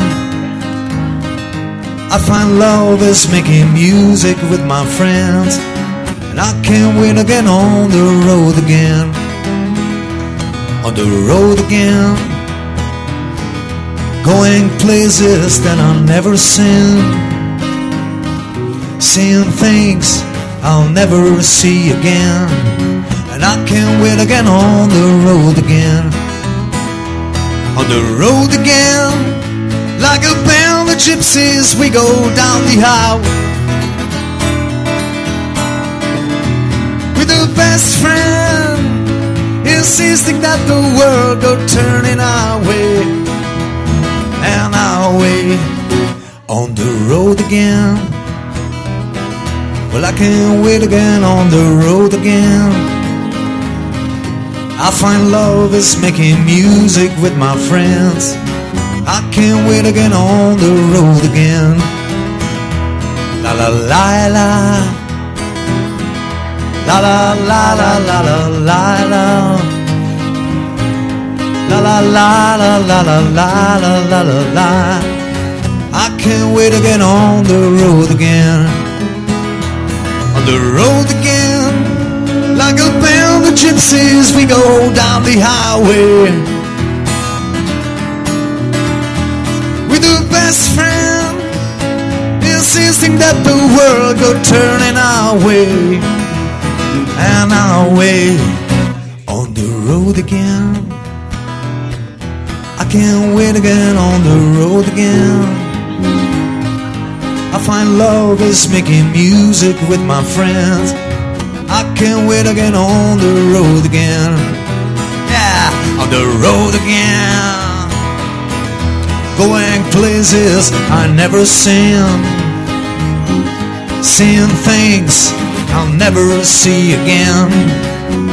[SPEAKER 8] I find love is making music with my friends, and I can't wait again on the road again. On the road again, going places that I've never seen, seeing things I'll never see again. And I can't wait to get on the road again. On the road again. Like a band of gypsies, we go down the highway. With a best friend, insisting that the world go turning our way. And our way. On the road again. Well, I can't wait again on the road again. I find love is making music with my friends. I can't wait to get on the road again. La la la la. La la la la la la la la. La la la la la la la la la la la. I can't wait to get on the road again. On the road again, like a band gypsies, we go down the highway. We do best friend, insisting that the world go turning our way and our way on the road again. I can't wait again on the road again. I find love is making music with my friends. I can't wait again on the road again. Yeah, on the road again. Going places I never seen. Seeing things I'll never see again.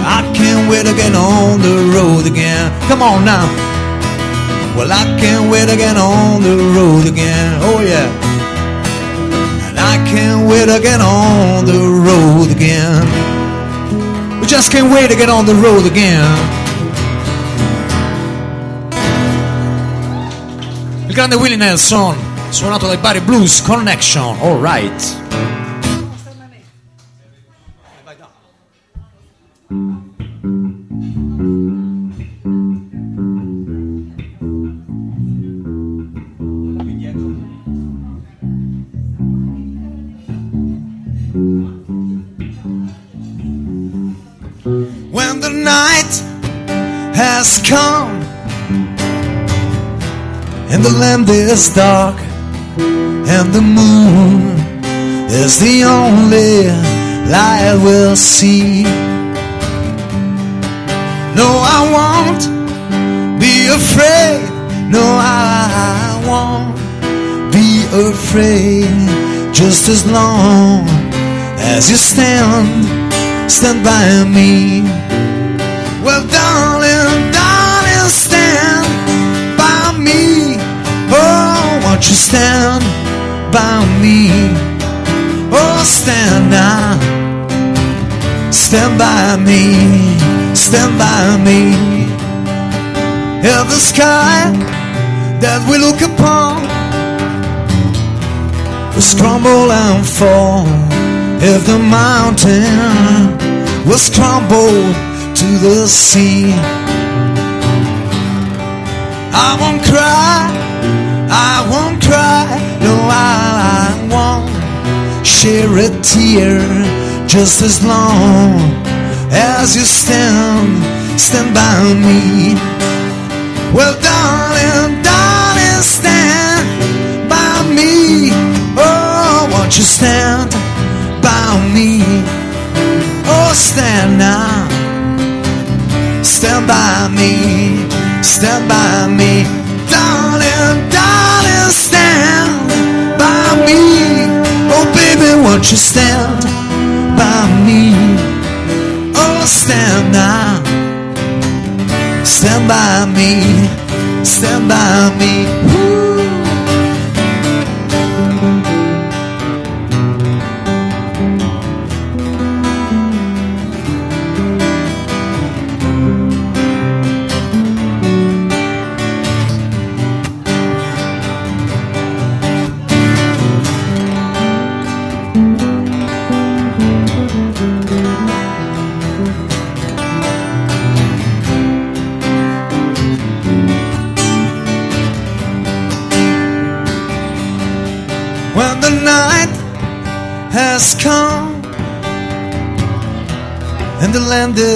[SPEAKER 8] I can't wait again on the road again. Come on now. Well, I can't wait again on the road again. Oh, yeah. And I can't wait again on the road again just can't wait to get on the road again. Il grande Willie Nelson, suonato dai Bari Blues Connection. All right. Has come, and the land is dark and the moon is the only light we'll see. No, I won't be afraid. No, I won't be afraid. Just as long as you stand, stand by me. Well, darling. you stand by me. Oh, stand now. Stand by me. Stand by me. In the sky that we look upon was crumble and fall. If the mountain was crumbled to the sea, I won't cry I won't cry, no, I, I won't share a tear just as long as you stand, stand by me. Well, darling, darling, stand by me. Oh, won't you stand by me? Oh, stand now, stand by me, stand by me, darling. won't you stand by me? Oh, stand now. Stand by me. Stand by me. Woo.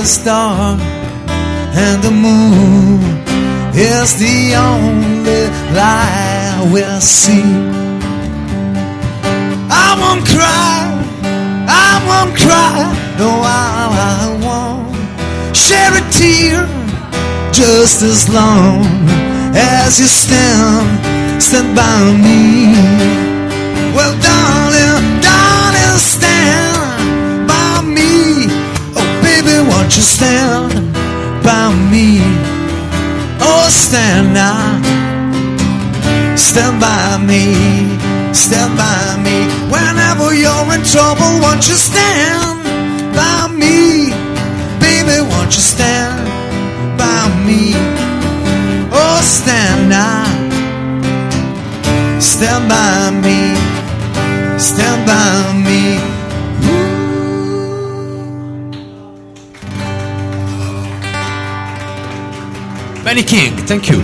[SPEAKER 8] star and the moon is the only light we'll see. I won't cry, I won't cry, no, I, I won't shed a tear just as long as you stand, stand by me. Well, darling, darling, stand. Won't you stand by me? Oh, stand now. Stand by me. Stand by me. Whenever you're in trouble, won't you stand by me? Baby, won't you stand by me? Oh, stand now. Stand by me. Stand by me. Benny King, thank you.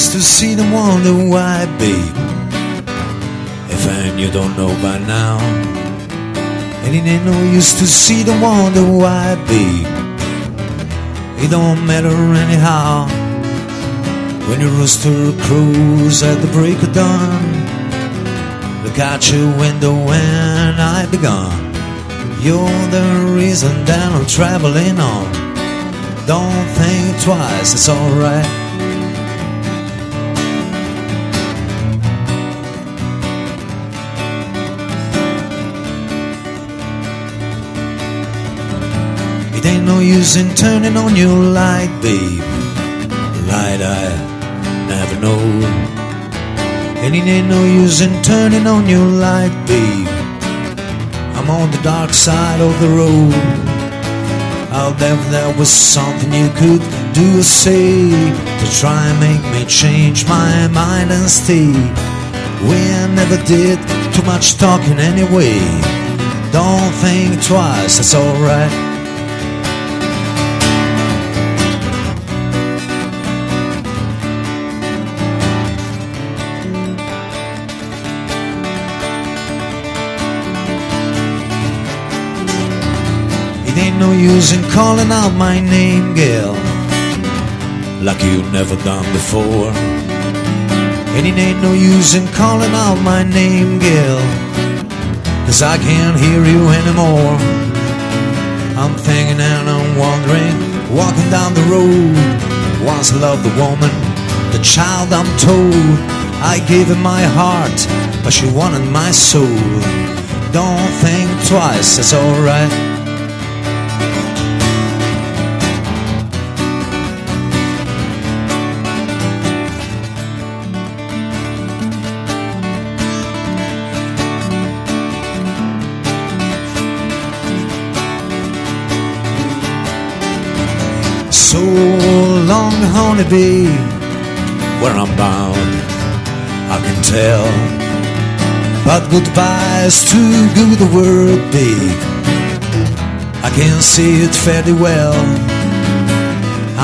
[SPEAKER 10] used to see them wonder why, babe. If and you don't know by now. And it ain't no use to see them wonder why, babe. It don't matter anyhow. When your rooster crows at the break of dawn, look out your window when I be gone. You're the reason that I'm traveling on. Don't think twice, it's alright. no use in turning on your light, babe. Light I never know. And it ain't no use in turning on your light, babe. I'm on the dark side of the road. Out there, there was something you could do or say to try and make me change my mind and stay. We never did too much talking anyway. Don't think twice, that's alright. It ain't no use in calling out my name, girl, like you never done before. And it ain't no use in calling out my name, girl, cause I can't hear you anymore. I'm thinking and I'm wondering, walking down the road, once loved the woman, the child I'm told. I gave her my heart, but she wanted my soul. Don't think twice, it's alright. so long, honeybee, where I'm bound, I can tell. But goodbye's too good a word, be? I can see it fairly well.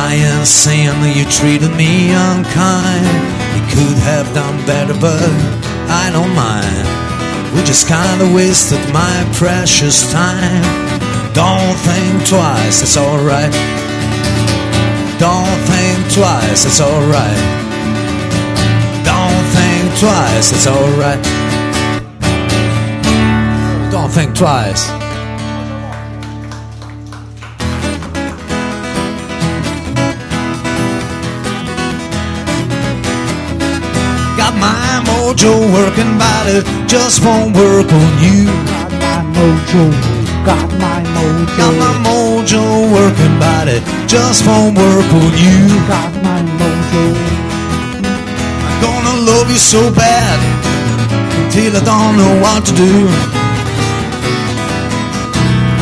[SPEAKER 10] I am saying you treated me unkind. You could have done better, but I don't mind. We just kinda wasted my precious time. Don't think twice, it's alright. Don't think twice, it's alright. Don't think twice, it's alright. Don't think twice. Got my mojo working, but it just won't work on you. Got my mojo got my mojo. Got my mojo working but it just won't work on you. Got my mojo. I'm gonna love you so bad until I don't know what to do.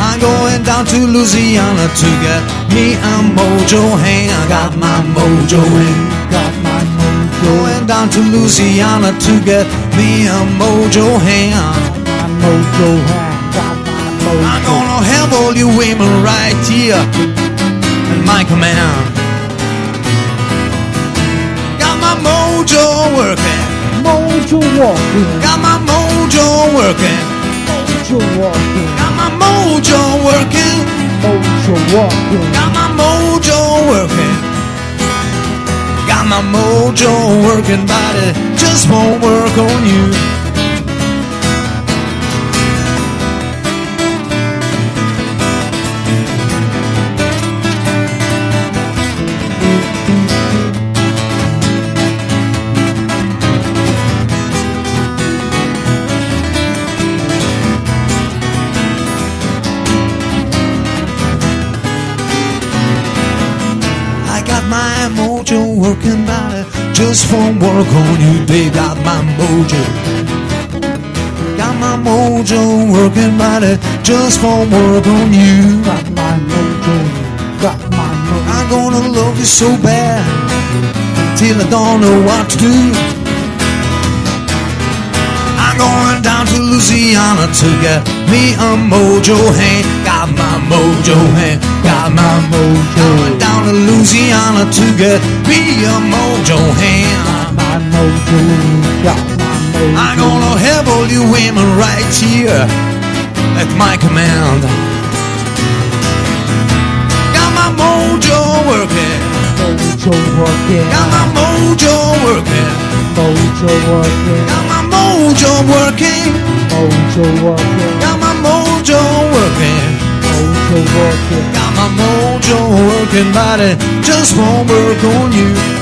[SPEAKER 10] I'm going down to Louisiana to get me a mojo hand. I got my mojo hand. Got my mojo. Going down to Louisiana to get me a mojo hang. My mojo hand. I'm gonna have all you women right here in my command. Got my mojo working. Mojo working. Got my mojo working. Mojo working. Got my mojo working. Mojo working. Got my mojo working. Got my mojo working, but it just won't work on you. phone work on you, they got my mojo. Got my mojo working mighty just for work on you. Got my mojo, got my mojo. I'm gonna love you so bad till I don't know what to do going down to Louisiana to get me a mojo hand. Got my mojo hand, got my mojo. Going down to Louisiana to get me a mojo hand. Got my mojo, got my mojo. I'm gonna have all you women right here at my command. Got my mojo working. Mojo working. Got my mojo working. Mojo working. Got my mojo working. Mojo working. Got my mojo working. Mojo working. Got my mojo working, but it just won't work on you.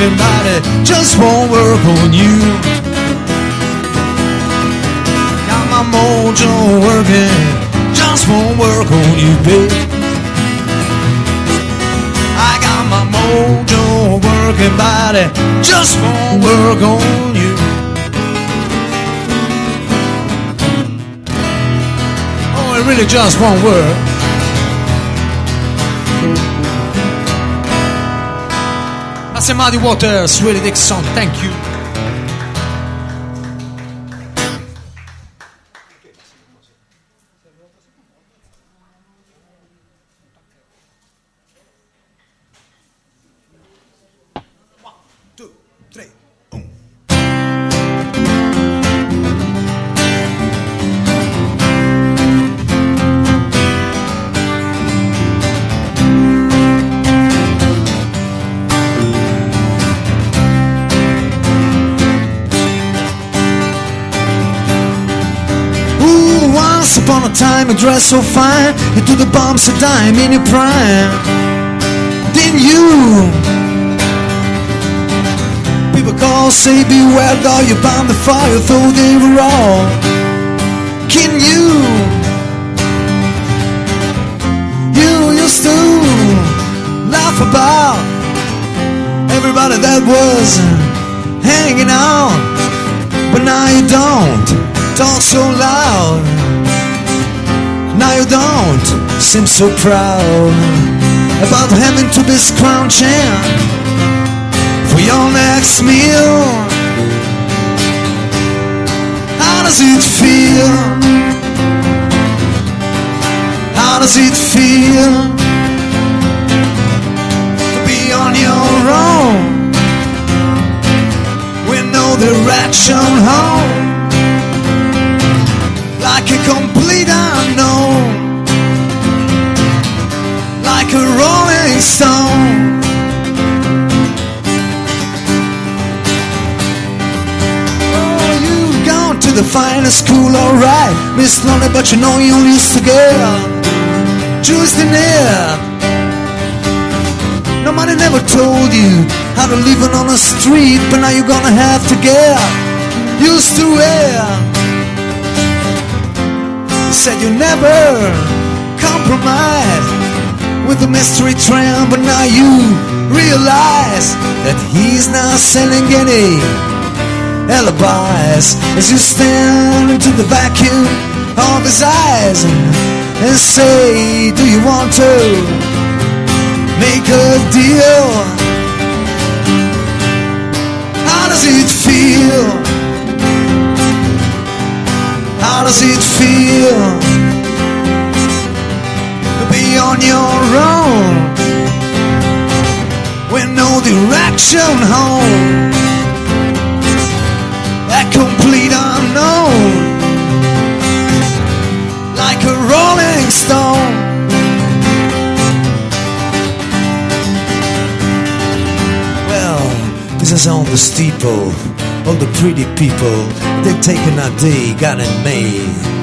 [SPEAKER 10] everybody just won't work on you. Got my mojo working, just won't work on you, babe. I got my mojo working, body just won't work on you. Oh, it really just won't work. Muddy Waters Willie Dixon. Thank you. dress so fine, you do the bombs a dime in your prime. Then you. People call, say beware, though you bound the fire, though they were all. Can you? You used to laugh about everybody that was hanging out, but now you don't, talk so loud. Now you don't seem so proud about having to be scrounging for your next meal. How does it feel? How does it feel to be on your own with no direction home? Like a complete like a rolling stone. Oh, you've gone to the finest school, alright, Miss Lonely, but you know you used to get to it. Nobody never told you how to live on the street, but now you're gonna have to get used to it. You said you never compromise with a mystery tram, but now you realize that he's not selling any alibis as you stand into the vacuum of his eyes and, and say, Do you want to make a deal? How does it feel? How does it feel? on your own with no direction home. A complete unknown, like a rolling stone. Well, this is on the steeple. All the pretty people, they've taken a day, got it made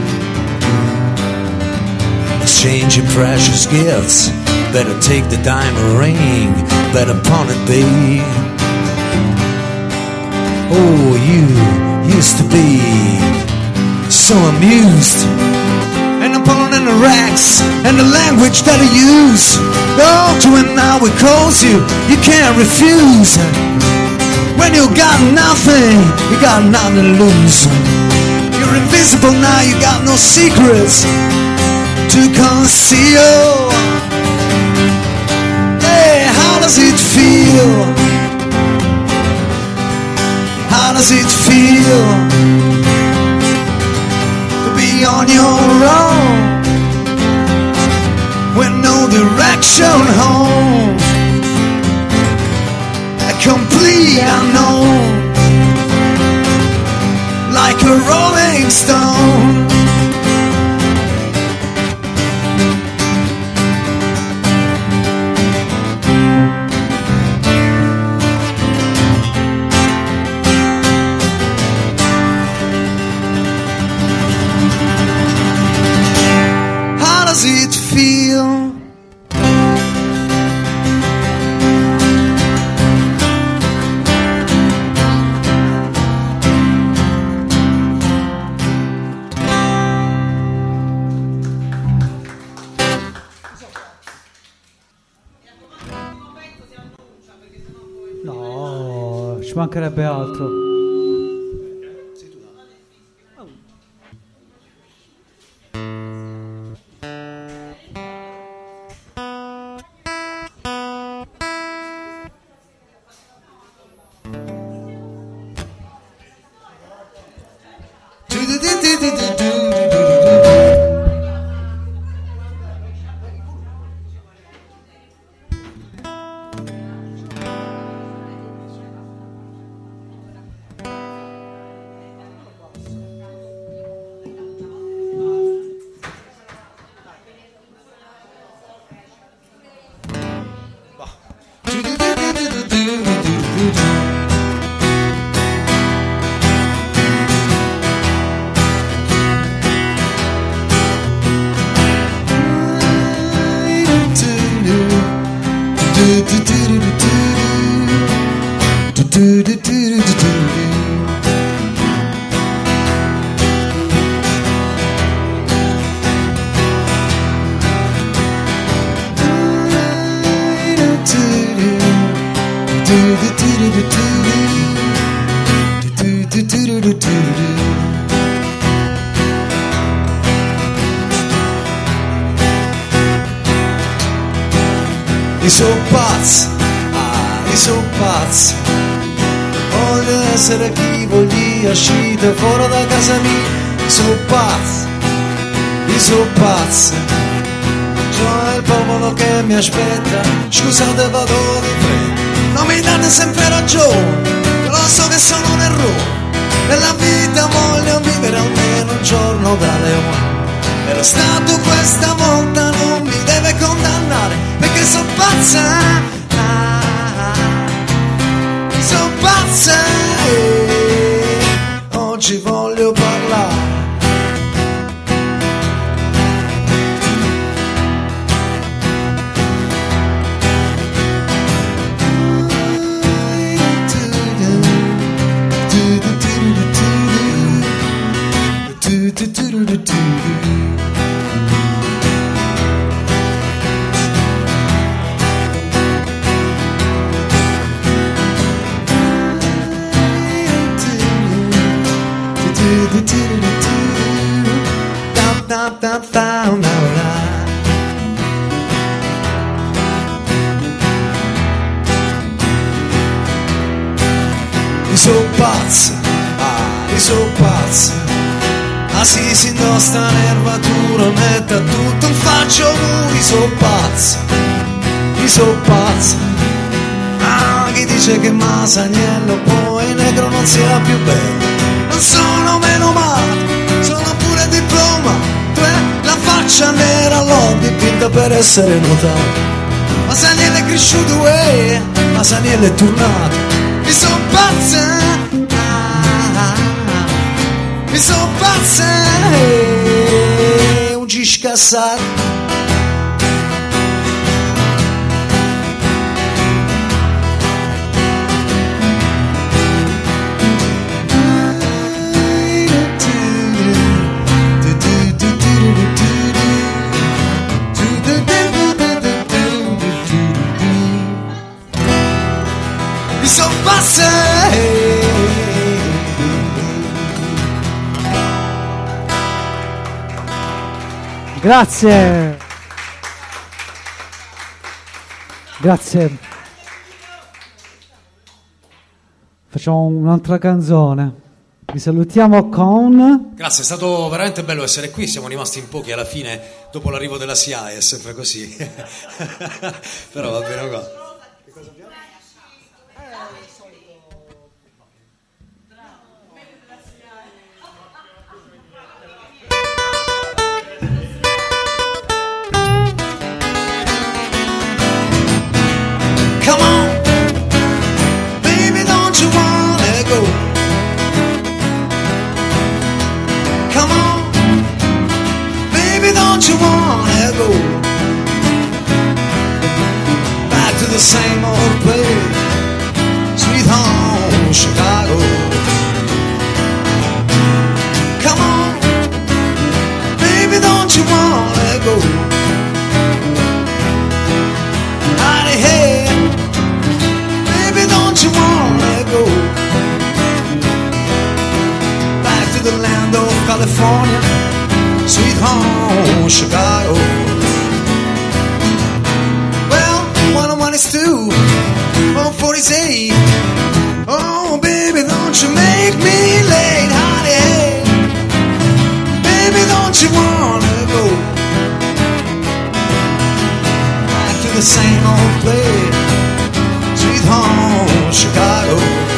[SPEAKER 10] exchange your precious gifts. Better take the diamond ring, better pawn it babe. Oh, you used to be so amused. And the pawn in the racks and the language that I use. Oh, to and now it calls you, you can't refuse. When you got nothing, you got nothing to lose. You're invisible now, you got no secrets to conceal. Hey, how does it feel? How does it feel to be on your own with no direction home? A complete unknown, like a rolling stone. ci mancherebbe altro. aspetta tutto, non faccio lui, so pazzo, mi so pazzo. Ah, chi dice che Masaniello poi negro non sia più bello, non sono meno male, sono pure diploma, tre, cioè la faccia nera l'ho dipinta per essere notato. Masaniello è cresciuto e eh, Masaniello è tornato, mi son pazza, eh. ah, ah, ah, mi son pazza. Eh. descansar. Grazie. Grazie. Facciamo un'altra canzone. Vi salutiamo con. Grazie, è stato veramente bello essere qui. Siamo rimasti in pochi alla fine dopo l'arrivo della è sempre così. Però va bene qua. the same old place, sweet home, Chicago. Come on, baby, don't you wanna go? Out of here, baby, don't you wanna go? Back to the land of California, sweet home, Chicago. too on 46. Oh, baby, don't you make me late, honey. Baby, don't you wanna go back to the same old place, sweet home, Chicago?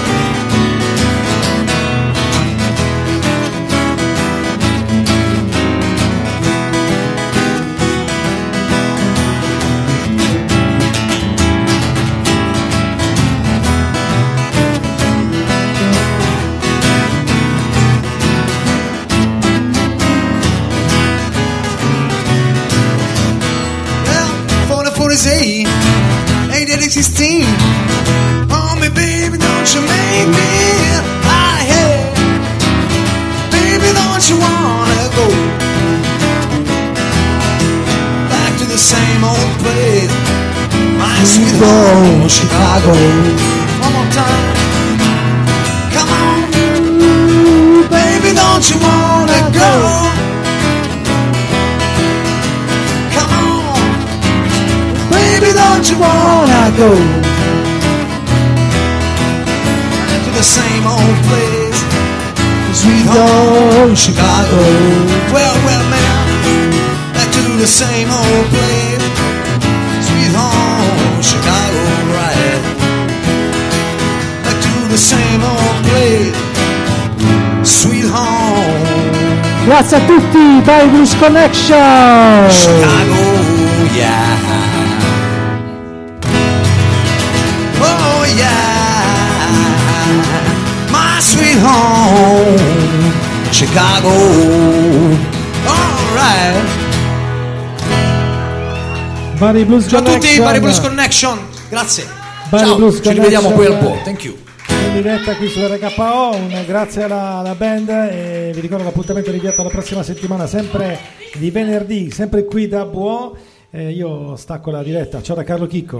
[SPEAKER 10] 16. Oh, me, baby, don't you make me out Baby, don't you wanna go back to the same old place? My sweet home, Chicago. One more time. Come on, baby, don't you want wanna go to the same old place, sweet home Chicago. Well, well, man, back to the same old place, sweet home Chicago, right? Back to the same old place, sweet home. Grazie a tutti, Bari Blues Connection! Chicago, yeah! my sweet home, Chicago. Alright. Bari Blues Ciao a tutti, Bari Blues Connection. Grazie. Bari Ciao, Blues ci Connection. rivediamo qui al Po. Boh. Thank you. In diretta qui su RKO, un grazie alla, alla band e vi ricordo l'appuntamento rinviato alla prossima settimana, sempre di venerdì, sempre qui da Buo. Eh, io stacco la diretta. Ciao da Carlo Chicco.